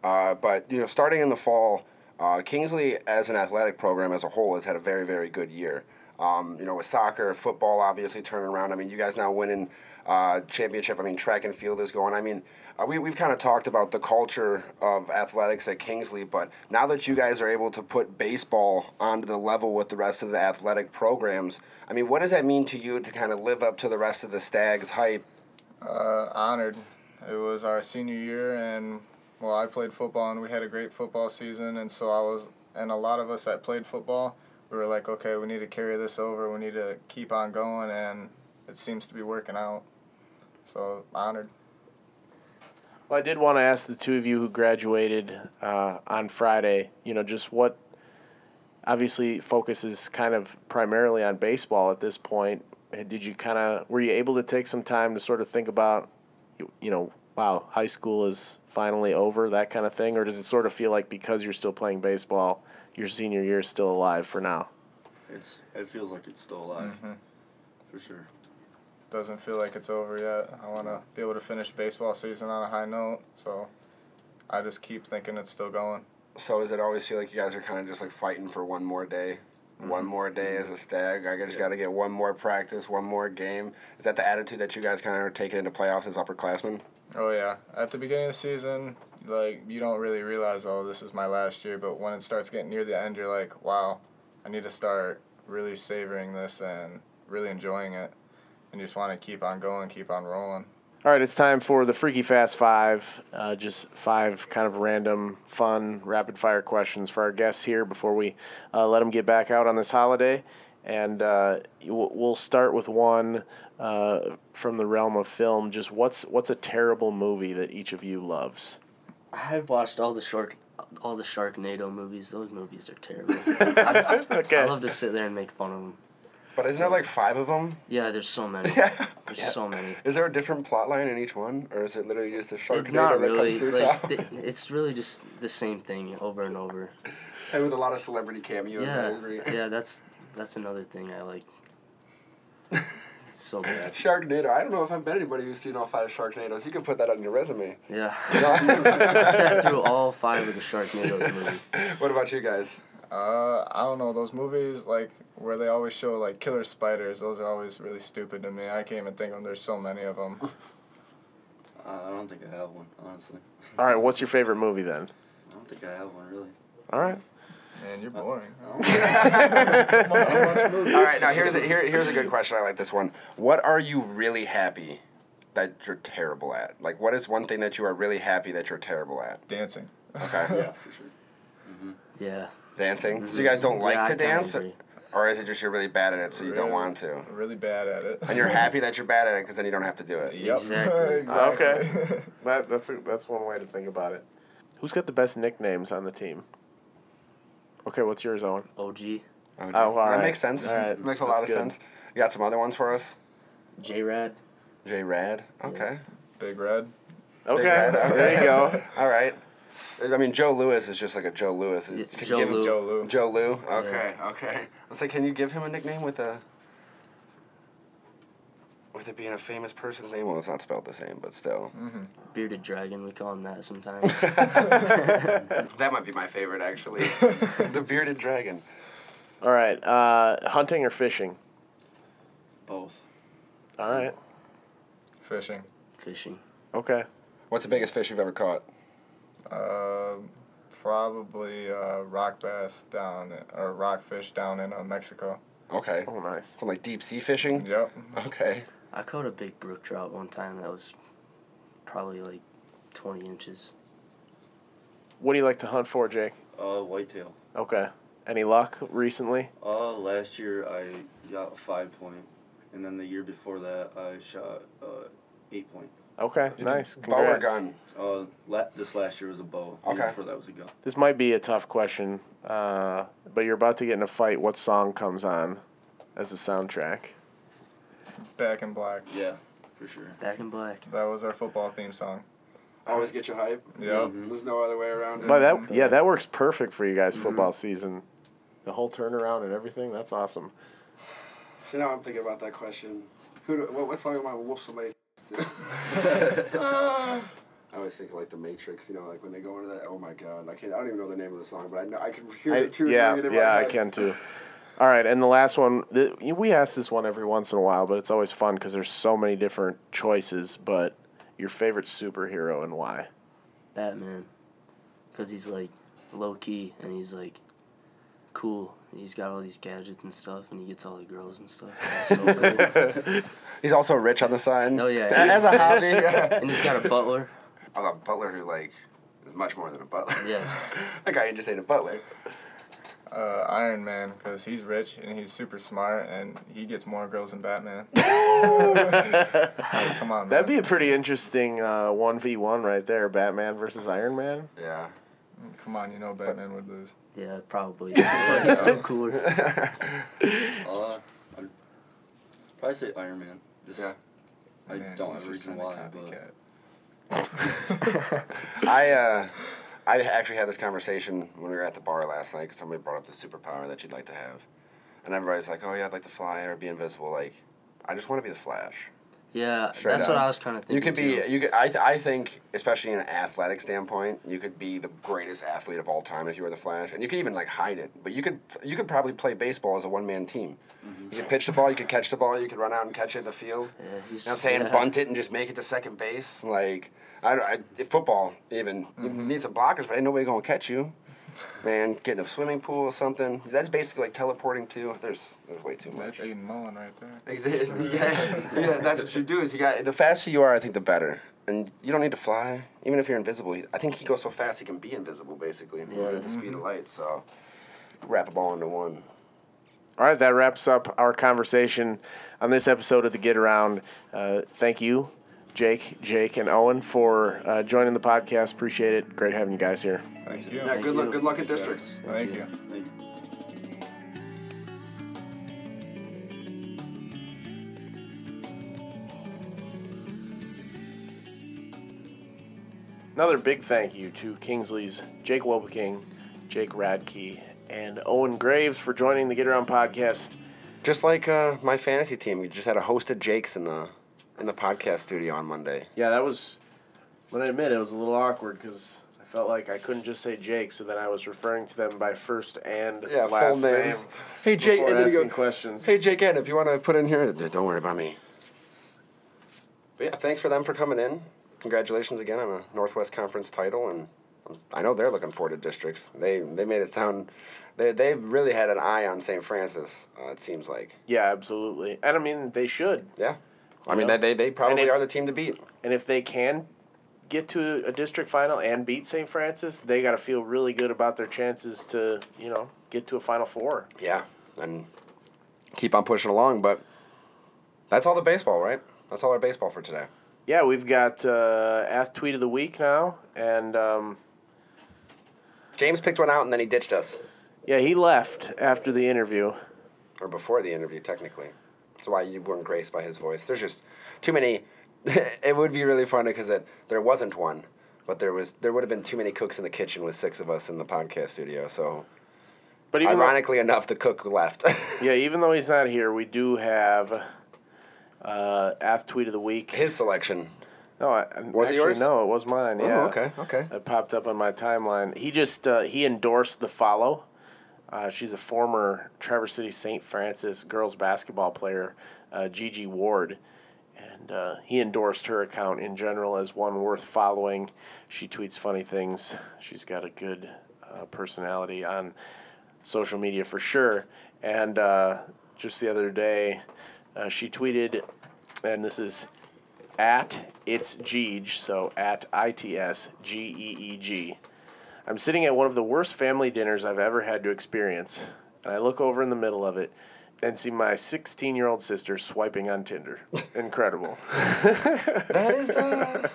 B: uh, but you know, starting in the fall, uh, Kingsley as an athletic program as a whole has had a very very good year. Um, you know, with soccer, football, obviously turning around. I mean, you guys now winning uh, championship. I mean, track and field is going. I mean, uh, we we've kind of talked about the culture of athletics at Kingsley, but now that you guys are able to put baseball onto the level with the rest of the athletic programs, I mean, what does that mean to you to kind of live up to the rest of the Stags hype?
E: Uh, honored. It was our senior year, and well, I played football, and we had a great football season, and so I was, and a lot of us that played football, we were like, okay, we need to carry this over. We need to keep on going, and it seems to be working out. So honored.
A: Well, I did want to ask the two of you who graduated uh, on Friday. You know, just what obviously focuses kind of primarily on baseball at this point. Did you kind of were you able to take some time to sort of think about, you, you know, wow, high school is finally over, that kind of thing, or does it sort of feel like because you're still playing baseball, your senior year is still alive for now?
D: It's it feels like it's still alive,
E: Mhm.
D: for sure.
E: Doesn't feel like it's over yet. I want to be able to finish baseball season on a high note, so I just keep thinking it's still going.
B: So does it always feel like you guys are kind of just like fighting for one more day? One more day as a stag. I just got to get one more practice, one more game. Is that the attitude that you guys kind of are taking into playoffs as upperclassmen?
E: Oh yeah, at the beginning of the season, like you don't really realize, oh, this is my last year. But when it starts getting near the end, you're like, wow, I need to start really savoring this and really enjoying it, and you just want to keep on going, keep on rolling.
A: All right, it's time for the Freaky Fast Five. Uh, just five kind of random, fun, rapid fire questions for our guests here before we uh, let them get back out on this holiday. And uh, we'll we'll start with one uh, from the realm of film. Just what's what's a terrible movie that each of you loves?
F: I've watched all the shark, all the Sharknado movies. Those movies are terrible. I, just,
A: Okay.
F: I love to sit there and make fun of them.
B: But isn't there like five of them?
F: Yeah, there's so many.
B: Yeah.
F: There's so many.
B: Is there a different plot line in each one, or is it literally just a
F: It's
B: Sharknado
F: not
B: that
F: really.
B: comes through
F: Like,
B: town?
F: th- it's really just the same thing over and over.
B: and with a lot of celebrity cameos.
F: Yeah, yeah. That's that's another thing I like. It's so bad.
B: Sharknado. I don't know if I've met anybody who's seen all five Sharknados. You can put that on your resume.
F: Yeah. I sat through all five of the Sharknadoes movies.
B: what about you guys?
E: Uh, I don't know those movies like where they always show like killer spiders. Those are always really stupid to me. I can't even think of them. There's so many of them.
D: Uh, I don't think I have one, honestly.
A: All right, what's your favorite movie then?
D: I don't think I have one really.
A: All right.
E: Man, you're uh, boring.
B: All right, now here's a, here, here's a good question. I like this one. What are you really happy that you're terrible at? Like, what is one thing that you are really happy that you're terrible at?
E: Dancing.
B: Okay.
D: Yeah, for sure. Mm-hmm.
F: Yeah.
B: Dancing. So you guys don't like
F: Yeah,
B: to dance,
F: agree.
B: or is it just you're really bad at it, so you don't want to?
E: Really bad at it.
B: And you're happy that you're bad at it because then you don't have to do it.
E: Yep.
F: Exactly.
E: exactly.
A: Okay. That that's a, that's one way to think about it. Who's got the best nicknames on the team? Okay, what's yours, Owen?
F: OG.
B: Oh, gee.
A: all
B: that
A: right.
B: makes sense.
A: All right.
B: Makes a lot of
A: good.
B: sense. You got some other ones for us?
F: J Rad.
B: J Rad. Okay.
E: Big red.
A: Okay,
B: Red, okay.
A: there you go.
B: All right. I mean, Joe Lewis is just like a Joe Lewis.
F: Yeah,
B: Can you
F: Joe
B: give him-
E: Joe Lou.
B: Joe Lou. Okay, okay. Let's say, can you give him a nickname with a, with it being a famous person's name? Well, it's not spelled the same, but still.
F: Bearded Dragon. We call him that sometimes.
B: That might be my favorite, actually. the bearded dragon.
A: All right, uh, hunting or fishing?
D: Both.
A: All right.
E: Fishing.
F: Fishing.
A: Okay.
B: What's the biggest fish you've ever caught?
E: Uh, probably uh, rock bass down or rockfish down in uh, Mexico.
B: Okay.
A: Oh, nice.
B: Some like deep sea fishing.
E: Yep.
B: Okay.
F: I caught a big brook trout one time that was probably like 20 inches.
A: What do you like to hunt for, Jake?
D: Uh, whitetail.
A: Okay. Any luck recently?
D: Uh, last year I got a five point, and then the year before that I shot uh, eight point.
A: Okay,
B: You did
A: nice.
B: Bow or gun?
D: Uh, la- this last year was a bow. The year
B: Okay.
D: Before that was a gun.
A: This might be a tough question, uh, but you're about to get in a fight. What song comes on as the soundtrack?
E: Back in Black.
D: Yeah, for sure.
F: Back in black.
E: That was our football theme song.
B: Always get you hype.
E: Yep.
D: Mhm.
B: There's no other way around it.
A: But that yeah, that works perfect for you guys football season. The whole turnaround and everything. That's awesome.
B: So now I'm thinking about that question. Who? Do, what, what song am I whoop somebody's to? I always think of like the Matrix. You know, like when they go into that. Oh my God! I can't. I don't even know the name of the song, but I know I can hear
A: I-
B: the tune.
A: yeah,
B: ringing in my
A: yeah, I can too. All right, and the last one. th- We ask this one every once in a while, but it's always fun because there's so many different choices. But your favorite superhero and why?
F: Batman. Because he's like low key and he's like cool. He's got all these gadgets and stuff and he gets all the girls and stuff. It's so cool.
B: He's also rich on the side.
F: Oh, yeah.
B: As a hobby. yeah.
F: and he's got a butler.
B: I love a Butler, who like is much more than a butler.
F: Yeah.
B: that guy ain't just ain't a butler.
E: Uh, Iron Man, because he's rich and he's super smart and he gets more girls than Batman. Come on, man.
A: That'd be a pretty interesting uh, one v one right there. Batman versus Iron Man.
B: Yeah.
E: Come on, you know Batman would lose.
F: Yeah, probably. but he's still cooler.
D: Uh, I'd probably say Iron Man. Just,
B: Yeah.
D: I
E: Man,
D: don't have a reason why, but.
B: I uh, I actually had this conversation when we were at the bar last night. 'cause somebody brought up the superpower that you'd like to have, and everybody's like, "Oh yeah, I'd like to fly or be invisible." Like, I just want to be the Flash.
F: Yeah,
B: Straight
F: that's
B: up.
F: what I was kind of thinking.
B: You could be,
F: too.
B: you could. I, th- I think, especially in an athletic standpoint, you could be the greatest athlete of all time if you were the Flash, and you could even like hide it. But you could, you could probably play baseball as a one man team. Mm-hmm. You could pitch the ball, you could catch the ball, you could run out and catch it in the field.
F: Yeah, he's,
B: You know what I'm saying?
F: yeah.
B: Bunt it and just make it to second base. Like, I, I football even you need some blockers, but ain't nobody gonna catch you. Man, get in a swimming pool or something. That's basically like teleporting too. There's there's way too much.
E: That's Aiden Mullen right there.
B: Exactly. You yeah, that's what you do. Is you got the faster you are, I think the better. And you don't need to fly, even if you're invisible. I think he goes so fast he can be invisible, basically, and move at the speed of light. So, wrap a ball into one.
A: All right, that wraps up our conversation on this episode of the Get Around. Uh, thank you, Jake, Jake, and Owen for uh, joining the podcast. Appreciate it. Great having you guys here.
E: Thank you.
B: Yeah,
F: Thank
B: good luck. Good luck at districts.
E: Thank you.
D: thank you.
A: Another big thank you to Kingsley's Jake Woebbeking, Jake Radtke, and Owen Graves for joining the Get Around podcast.
B: Just like uh, my fantasy team, we just had a host of Jakes in the in the podcast studio on Monday.
A: Yeah, that was, when I admit it was a little awkward because I felt like I couldn't just say Jake, so then I was referring to them by first and
B: Yeah,
A: last
B: full
A: name.
B: names. Hey Jake, and then you go,
A: questions.
B: Hey Jake, Ed, if you want to put in here, don't worry about me. But yeah, thanks for them for coming in. Congratulations again on a Northwest Conference title, and I know they're looking forward to districts. They they made it sound they they've really had an eye on St. Francis. Uh, it seems like
A: Yeah, absolutely. And I mean, they should.
B: yeah. I mean, they, they probably
A: if-
B: are the team to beat.
A: And if they can get to a district final and beat St. Francis, they got to feel really good about their chances to, you know, get to a Final Four.
B: Yeah, and keep on pushing along. But that's all the baseball, right? That's all our baseball for today.
A: Yeah, we've got uh, Ath Tweet of the Week now. And um,
B: James picked one out and then he ditched us,
A: yeah, he left after the interview.
B: or before the interview, technically. That's why you weren't graced by his voice. There's just too many. it would be really funny because there wasn't one, but there was. There would have been too many cooks in the kitchen with six of us in the podcast studio. So,
A: But even though,
B: ironically enough, the cook left.
A: yeah, even though he's not here, we do have uh, Ath Tweet of the Week.
B: his selection.
A: No, I,
B: Was it yours?
A: No, it was mine. Yeah.
B: Oh, okay, okay.
A: It popped up on my timeline. He just uh, he endorsed the follow. Uh, she's a former Traverse City St. Francis girls basketball player, uh, Gigi Ward, and uh, he endorsed her account in general as one worth following. She tweets funny things. She's got a good uh, personality on social media for sure. And uh, just the other day. Uh, she tweeted, and this is at it's Geege, so at I T S G E E G. I'm sitting at one of the worst family dinners I've ever had to experience, and I look over in the middle of it and see my 16 year old sister swiping on Tinder. Incredible.
B: That is. Uh,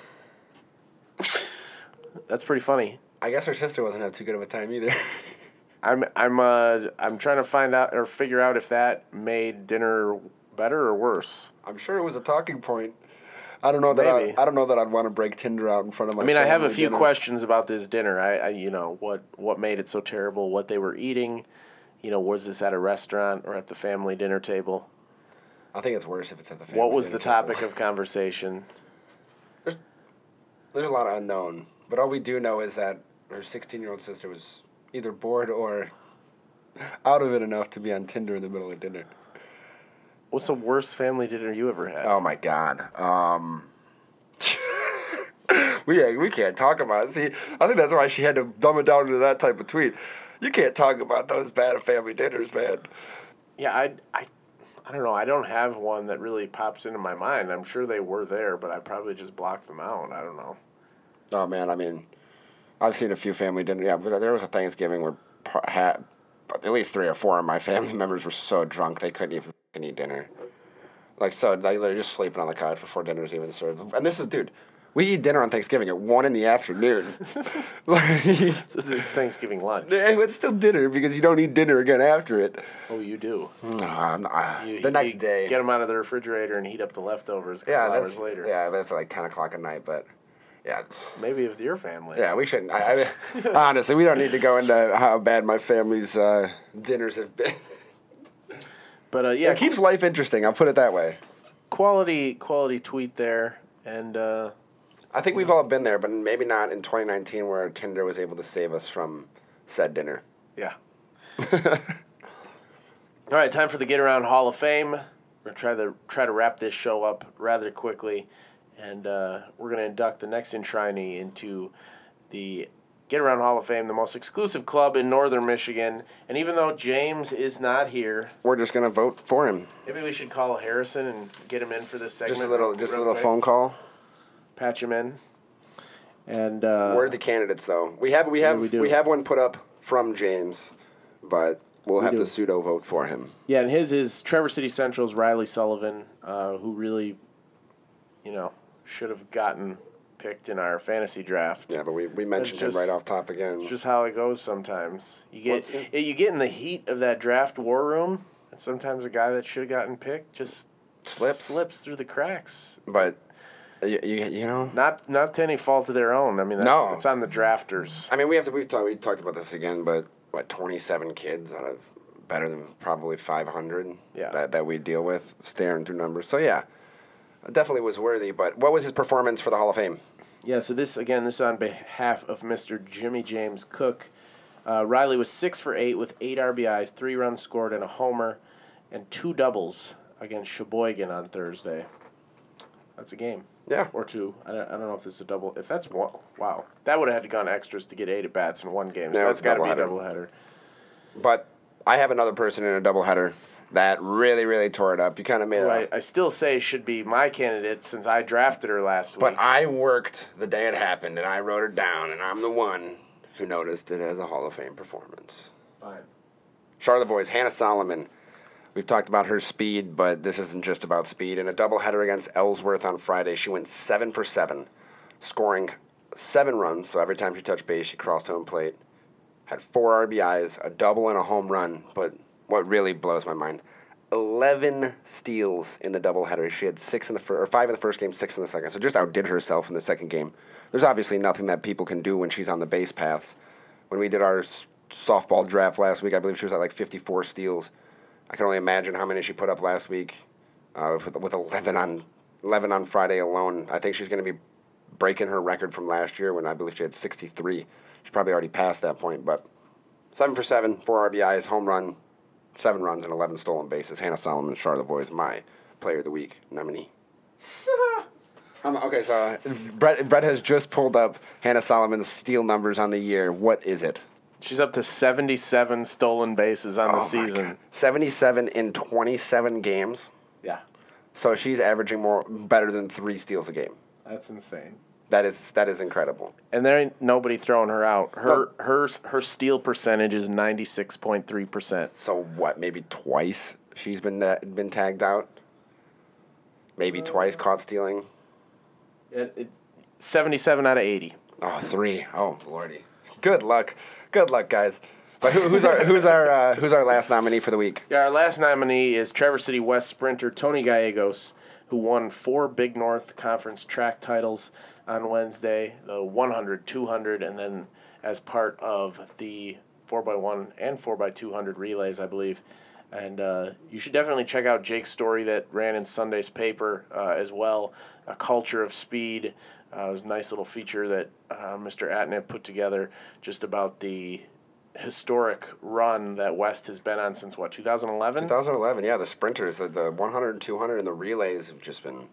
A: That's pretty funny.
B: I guess her sister wasn't having too good of a time either.
A: I'm I'm uh I'm trying to find out or figure out if that made dinner better or worse.
B: I'm sure it was a talking point. I don't know that
A: Maybe.
B: I, I don't know that I'd want to break Tinder out in front of my.
A: I mean, I have a few
B: dinner.
A: questions about this dinner. I, I you know what what made it so terrible? What they were eating? You know, was this at a restaurant or at the family dinner table?
B: I think it's worse if it's at the. Family
A: What was the
B: dinner table.
A: topic of conversation?
B: There's, there's a lot of unknown, but all we do know is that her 16 year old sister was either bored or out of it enough to be on Tinder in the middle of dinner.
A: What's the worst family dinner you ever had?
B: Oh my god. Um. we we can't talk about it. See, I think that's why she had to dumb it down to that type of tweet. You can't talk about those bad family dinners, man.
A: Yeah, I, I, I don't know. I don't have one that really pops into my mind. I'm sure they were there, but I probably just blocked them out. I don't know.
B: Oh man, I mean, I've seen a few family dinners. Yeah, but there was a Thanksgiving where at least three or four of my family members were so drunk they couldn't even fucking eat dinner. Like so, they they're just sleeping on the couch before dinner's even served. And this is, dude, we eat dinner on Thanksgiving at one in the afternoon. like,
A: So it's- Thanksgiving lunch.
B: it's still dinner because you don't eat dinner again after it.
A: Oh, you do.
B: Nah, nah,
A: You-
B: the next
A: you
B: day.
A: get them out of the refrigerator and heat up the leftovers. A couple
B: yeah,
A: hours
B: that's
A: later.
B: yeah, that's like ten o'clock at night. But yeah,
A: Maybe with your family.
B: Yeah, we shouldn't. I, I, honestly, we don't need to go into how bad my family's uh, dinners have been.
A: But uh, yeah,
B: It keeps life interesting. I'll put it that way.
A: quality quality tweet there, and uh,
B: I think we've all been there, but maybe not in 2019, where Tinder was able to save us from said dinner.
A: yeah. All right, time for the Get Around Hall of Fame. We're gonna try to try to wrap this show up rather quickly, and uh, we're gonna induct the next enshrinee into the Get Around Hall of Fame, the most exclusive club in Northern Michigan. And even though James is not here,
B: We're just gonna vote for him.
A: maybe we should call Harrison and get him in for this segment.
B: Just a little, just a
A: real
B: little
A: quick.
B: phone call.
A: Patch him in. And uh,
B: We're the candidates, though. We have, we have,
A: we
B: we,
A: do.
B: have one put up from James, but we'll have
A: do.
B: to pseudo vote for him.
A: Yeah, and his is Traverse City Central's Riley Sullivan, uh, who really, you know, should have gotten picked in our fantasy draft.
B: Yeah, but we, we mentioned
A: just-
B: him right off top again.
A: It's just how it goes sometimes. You get
B: it?
A: you get in the heat of that draft war room, and sometimes a guy that should have gotten picked just
B: Slips.
A: slips through the cracks.
B: but you, you, you know,
A: Not not to any fault of their own. I mean, that's,
B: No.
A: it's on the drafters.
B: I mean, we have to. We've talked. We talked about this again, but what twenty seven kids out of better than probably five hundred.
A: Yeah.
B: That that we deal with staring through numbers. So yeah, definitely was worthy. But what was his performance for the Hall of Fame?
A: Yeah, so this again, this is on behalf of Mr. Jimmy James Cook. Uh, Riley was six for eight with eight RBIs, three runs scored, and a homer, and two doubles against Cheboygan on Thursday. That's a game.
B: Yeah.
A: Or two. I don't, I don't know if this is a double. If that's one, wow, that would have had to gone extras to get eight at bats in one game. So
B: Yeah,
A: that's got to be a
B: doubleheader. But I have another person in a doubleheader that really, really tore it up. You kind of made it.
A: I, I still say should be my candidate since I drafted her last week. But.
B: I worked the day it happened, and I wrote it down, and I'm the one who noticed it as a Hall of Fame performance.
A: Fine.
B: Charlevoix's, Hannah Solomon. We've talked about her speed, but this isn't just about speed. In a doubleheader against Ellsworth on Friday, she went seven for seven, scoring seven runs. So every time she touched base, she crossed home plate. Had four RBIs, a double, and a home run. But what really blows my mind: eleven steals in the doubleheader. She had six in the first, or five in the first game, six in the second. So just outdid herself in the second game. There's obviously nothing that people can do when she's on the base paths. When we did our s- softball draft last week, I believe she was at like 54 steals. I can only imagine how many she put up last week uh, with, with 11 on 11 on Friday alone. I think she's going to be breaking her record from last year when I believe she had 63. She's probably already past that point, but seven for seven, four RBIs, home run, seven runs, and 11 stolen bases. Hannah Solomon, Charlevoix, my player of the week nominee. Um, okay, so uh, Brett, Brett has just pulled up Hannah Solomon's steal numbers on the year. What is it?
A: She's up to 77 stolen bases on
B: Oh
A: the season.
B: 77 in 27 games.
A: Yeah,
B: So she's averaging more better than 3 steals a game.
A: that's insane.
B: That is that is incredible.
A: And there ain't nobody throwing her out. Her her her steal percentage is 96.3 percent.
B: So what? Maybe twice she's been uh, been tagged out. Maybe twice caught stealing.
A: 77 out of 80.
B: Oh, three. Oh, lordy. Good luck. Good luck, guys. But who, who's our who's our uh, who's our last nominee for the week?
A: Yeah, our last nominee is Traverse City West sprinter Tony Gallegos, who won four Big North Conference track titles on Wednesday the 100, 200, and then as part of the 4x1 and 4x200 relays, I believe. And uh, you should definitely check out Jake's story that ran in Sunday's paper uh, as well. A culture of speed. Uh, was a nice little feature that uh, Mr. Atnett put together just about the historic run that West has been on since what 2011.
B: 2011. Yeah, the sprinters, the, the 100 and 200 and the relays have just been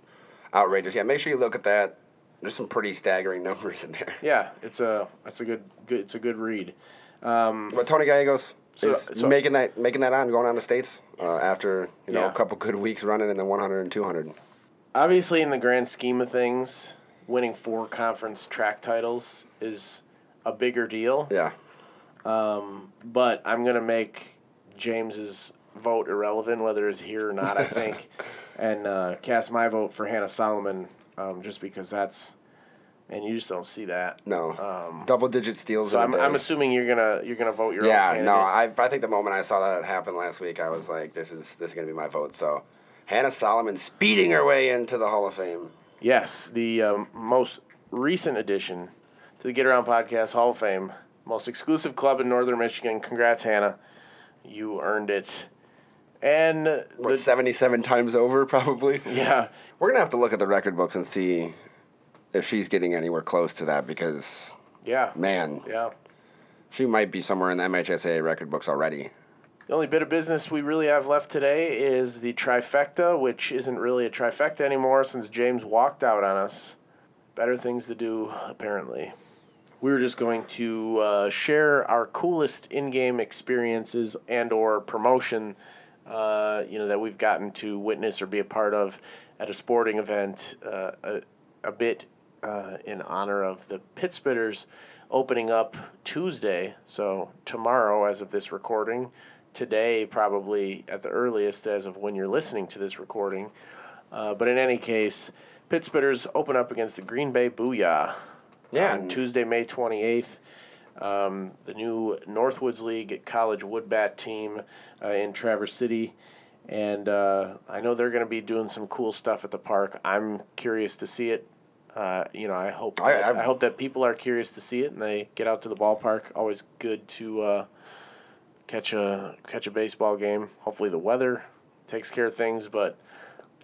B: outrageous. Yeah, make sure you look at that. There's some pretty staggering numbers in there.
A: Yeah, it's a that's a good good it's a good read.
B: But Tony Gallegos
A: So-
B: is
A: so-
B: making that making that on, going on to states uh, after you know
A: Yeah.
B: a couple good weeks running in the 100 and 200.
A: Obviously, in the grand scheme of things, winning four conference track titles is a bigger deal.
B: Yeah.
A: But I'm gonna make James's vote irrelevant, whether it's here or not. I think, and uh, cast my vote for Hannah Solomon, um, just because that's, and you just don't see that.
B: No. Double digit steals.
A: Um, So I'm. I'm assuming you're gonna you're gonna vote your own
B: Yeah,
A: candidate.
B: no, I, I think the moment I saw that happen last week, I was like, this is this is gonna be my vote. So, Hannah Solomon speeding her way into the Hall of Fame.
A: Yes, the um, most recent addition to the Get Around Podcast Hall of Fame, most exclusive club in Northern Michigan. Congrats, Hannah. You earned it. And
B: What,
A: the,
B: 77 times over, probably?
A: yeah,
B: We're gonna have to look at the record books and see if she's getting anywhere close to that because,
A: yeah,
B: man,
A: yeah.
B: she might be somewhere in the MHSA record books already.
A: The only bit of business we really have left today is the trifecta, which isn't really a trifecta anymore since James walked out on us. Better things to do, apparently. We were just going to uh, share our coolest in-game experiences and/or promotion, uh, you know, that we've gotten to witness or be a part of at a sporting event. Uh, a, a bit uh, in honor of the Pit Spitters opening up Tuesday, so tomorrow, as of this recording, today probably at the earliest as of when you're listening to this recording. Uh, but in any case, Pit Spitters open up against the Green Bay Booyah
B: Yeah,
A: on Tuesday, May 28th. Um, the new Northwoods League College Woodbat team uh, in Traverse City. And uh, I know they're going to be doing some cool stuff at the park. I'm curious to see it. Uh, you know, I hope
B: I-
A: that, I,
B: I-
A: hope that people are curious to see it and they get out to the ballpark. Always good to uh, catch a catch a baseball game. Hopefully the weather takes care of things. But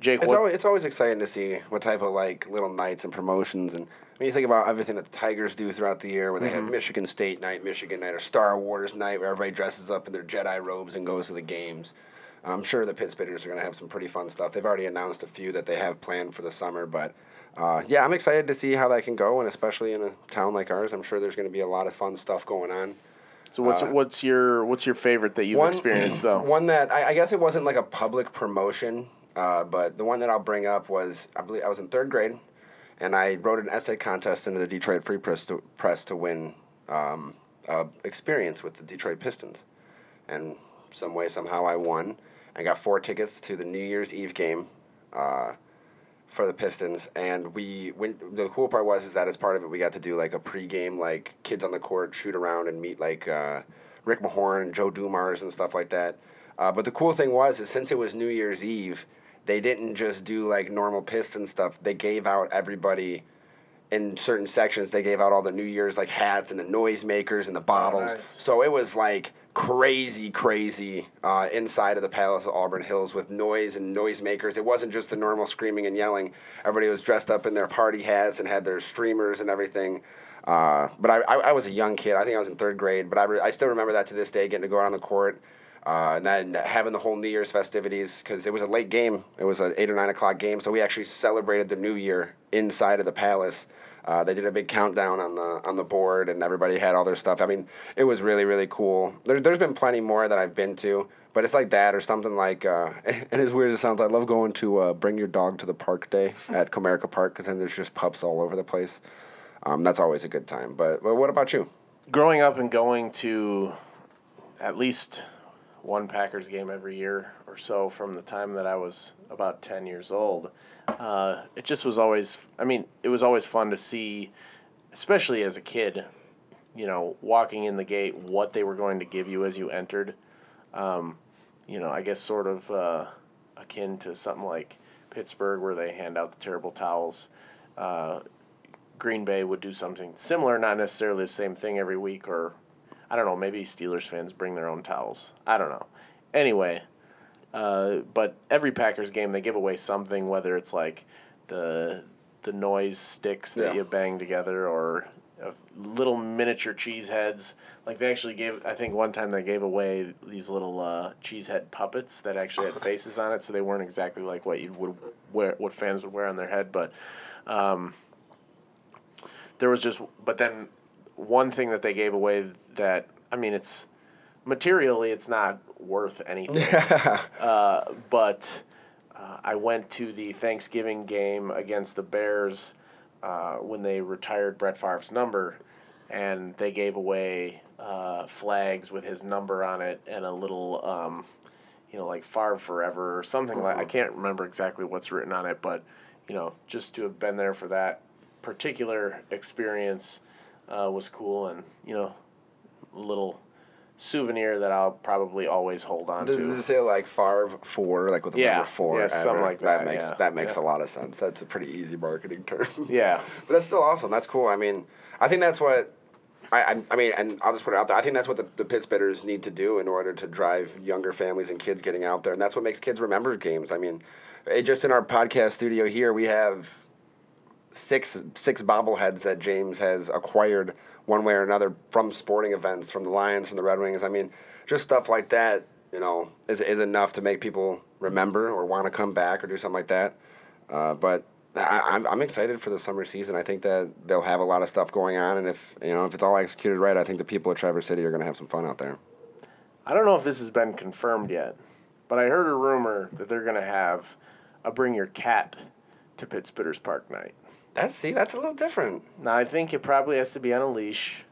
A: Jake,
B: It's
A: what,
B: always, it's always exciting to see what type of like little nights and promotions and when you think about everything that the Tigers do throughout the year, where they have Michigan State night, Michigan night, or Star Wars night, where everybody dresses up in their Jedi robes and goes to the games. I'm sure the Pit Spitters are going to have some pretty fun stuff. They've already announced a few that they have planned for the summer, but uh, yeah, I'm excited to see how that can go, and especially in a town like ours, I'm sure there's going to be a lot of fun stuff going on.
A: so what's
B: uh,
A: what's your what's your favorite that you've experienced though?
B: One that I, I guess it wasn't like a public promotion, uh, but the one that I'll bring up was I believe I was in third grade, and I wrote an essay contest into the Detroit Free Press to, press to win um, experience with the Detroit Pistons, and some way somehow I won. I got four tickets to the New Year's Eve game. Uh, for the Pistons, and we went. The cool part was is that as part of it, we got to do like a pregame, like kids on the court shoot around and meet like uh, Rick Mahorn, Joe Dumars, and stuff like that. Uh, but the cool thing was is since it was New Year's Eve, they didn't just do like normal Piston stuff. They gave out everybody in certain sections. They gave out all the New Year's like hats and the noisemakers and the bottles.
A: nice.
B: So it was like crazy, crazy uh, inside of the Palace of Auburn Hills with noise and noisemakers. It wasn't just the normal screaming and yelling. Everybody was dressed up in their party hats and had their streamers and everything. Uh, but I, I, I was a young kid. I think I was in third grade, but I, re- I still remember that to this day, getting to go out on the court. Uh, and then having the whole New Year's festivities because it was a late game. It was an eight or nine o'clock game, so we actually celebrated the New Year inside of the palace Uh, they did a big countdown on the on the board, and everybody had all their stuff. I mean, it was really really cool. There, there's been plenty more that I've been to, but it's like that or something like. Uh, and as weird as it sounds, I love going to uh, bring your dog to the park day at Comerica Park because then there's just pups all over the place. Um, that's always a good time. But, but what about you?
A: growing up and going to at least one Packers game every year or so from the time that I was about 10 years old, uh, it just was always, I mean, it was always fun to see, especially as a kid, you know, walking in the gate, what they were going to give you as you entered. Um, you know, I guess sort of uh, akin to something like Pittsburgh where they hand out the terrible towels. Uh, Green Bay would do something similar, not necessarily the same thing every week, or I don't know, maybe Steelers fans bring their own towels. I don't know. Anyway, uh, but every Packers game they give away something, whether it's like the the noise sticks that
B: Yeah.
A: you bang together or little miniature cheese heads. Like they actually gave, I think one time they gave away these little uh, cheese head puppets that actually had faces on it, so they weren't exactly like what you would wear, what fans would wear on their head, but. Um, there was just but then one thing that they gave away that I mean it's materially it's not worth anything. uh, but uh, I went to the Thanksgiving game against the Bears uh, when they retired Brett Favre's number, and they gave away uh, flags with his number on it and a little. Um, you know, like Favre Forever or something like I can't remember exactly what's written on it, but you know, just to have been there for that particular experience uh, was cool, and you know, little souvenir that I'll probably always hold on
B: Does,
A: to.
B: does it say like Favre four, like with the
A: Yeah,
B: number four?
A: yeah, something like that,
B: makes
A: yeah,
B: that makes
A: yeah.
B: a lot of sense. That's a pretty easy marketing term.
A: Yeah,
B: but that's still awesome. That's cool. I mean, I think that's what. I, I, mean, and I'll just put it out there. I think that's what the, the Pit Spitters need to do in order to drive younger families and kids getting out there, and that's what makes kids remember games. I mean, eh, just in our podcast studio here, we have six six bobbleheads that James has acquired one way or another from sporting events, from the Lions, from the Red Wings. I mean, just stuff like that, you know, is is enough to make people remember or want to come back or do something like that. Uh, but I, I'm I'm excited for the summer season. I think that they'll have a lot of stuff going on, and if you know if it's all executed right, I think the people of Traverse City are going to have some fun out there.
A: I don't know if this has been confirmed yet, but I heard a rumor that they're gonna have a bring your cat to Pit Spitters Park night.
B: That's see, that's a little different.
A: Now I think it probably has to be on a leash.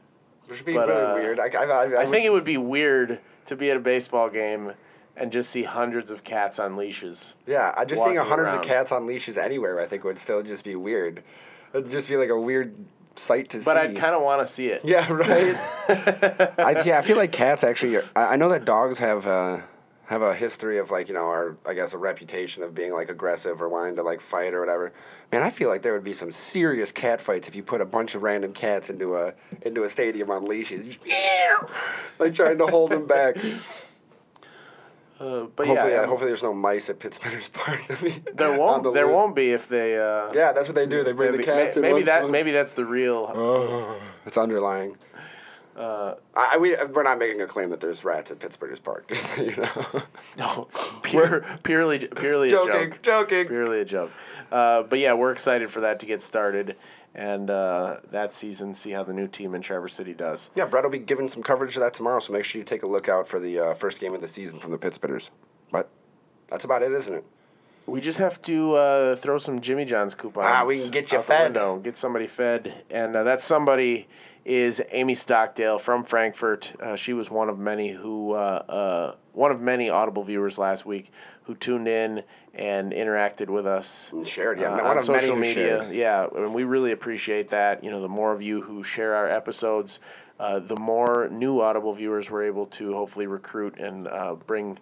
B: Which would be
A: But,
B: really
A: uh,
B: weird. I, I, I,
A: I think it would be weird to be at a baseball game and just see hundreds of cats on leashes.
B: Yeah, I just seeing hundreds
A: around.
B: of cats on leashes anywhere, I think would still just be weird. It'd just be like a weird sight to see.
A: But I'd kind of want to see it.
B: Yeah, right. I, yeah, I feel like cats actually. Are, I, I know that dogs have uh, have a history of like you know, our I guess a reputation of being like aggressive or wanting to like fight or whatever. Man, I feel like there would be some serious cat fights if you put a bunch of random cats into a into a stadium on leashes, like trying to hold them back.
A: Uh, but
B: hopefully,
A: yeah,
B: uh, hopefully there's no mice at Pit Spitters Park.
A: There won't
B: the
A: there won't be if they. Uh,
B: Yeah, that's what they do. They bring the cats. in
A: maybe that
B: a-
A: maybe that's the real.
B: It's underlying.
A: Uh,
B: I, we, we're not making a claim that there's rats at Pit Spitters Park, just so you know.
A: no, pure, purely purely a
B: joking,
A: joke.
B: joking.
A: Purely a joke. Uh, but yeah, we're excited for that to get started, and uh, that season, see how the new team in Traverse City does.
B: Yeah, Brett will be giving some coverage to that tomorrow, so make sure you take a look out for the uh, first game of the season from the Pit Spitters. But that's about it, isn't it?
A: We just have to uh, throw some Jimmy John's coupons.
B: Ah, we can get you fed.
A: window, get somebody fed, and uh, that somebody is Amy Stockdale from Frankfurt. Uh, she was one of many who, uh, uh, one of many Audible viewers last week who tuned in and interacted with us.
B: And shared, yeah.
A: uh,
B: one
A: on social media.
B: shared.
A: Yeah, and we really appreciate that. You know, the more of you who share our episodes, uh, the more new Audible viewers we're able to hopefully recruit and uh, bring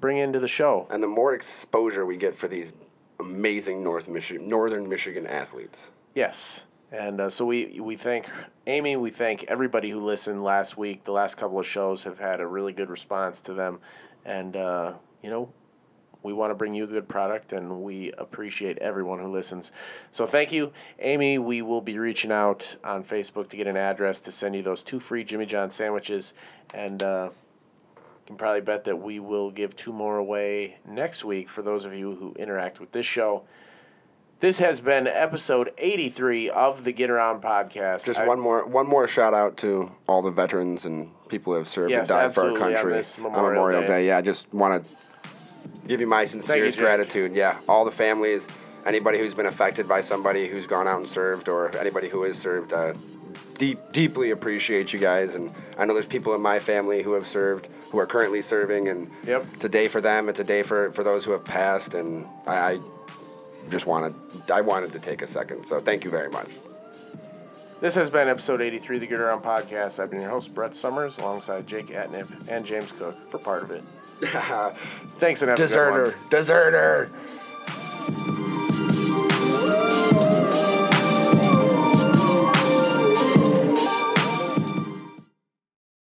A: bring into the show.
B: And the more exposure we get for these amazing North Michigan, Northern Michigan athletes.
A: Yes. And uh, so we, we thank Amy, we thank everybody who listened last week. The last couple of shows have had a really good response to them. And, uh, you know, we want to bring you a good product and we appreciate everyone who listens. So thank you, Amy. We will be reaching out on Facebook to get an address to send you those two free Jimmy John sandwiches. And uh, can probably bet that we will give two more away next week for those of you who interact with this show. This has been episode 83 of the Get Around podcast.
B: Just
A: I-
B: one more one more shout out to all the veterans and people who have served
A: Yes,
B: and died for our
A: absolutely, on
B: country
A: this
B: on
A: Memorial
B: Memorial
A: Day.
B: Day. Yeah, I just want to give you my sincerest
A: Jake.
B: gratitude. Yeah, all the families, anybody who's been affected by somebody who's gone out and served, or anybody who has served. Uh, deep, deeply appreciate you guys, and I know there's people in my family who have served, who are currently serving, and
A: Yep.
B: it's a day for them. It's a day for, for those who have passed, and I, I just wanted I wanted to take a second. So thank you very much.
A: This has been episode 83 of the Get Around podcast. I've been your host, Brett Sommers, alongside Jake Atnip and James Cook for part of it. Thanks and have a good one.
B: Deserter, deserter.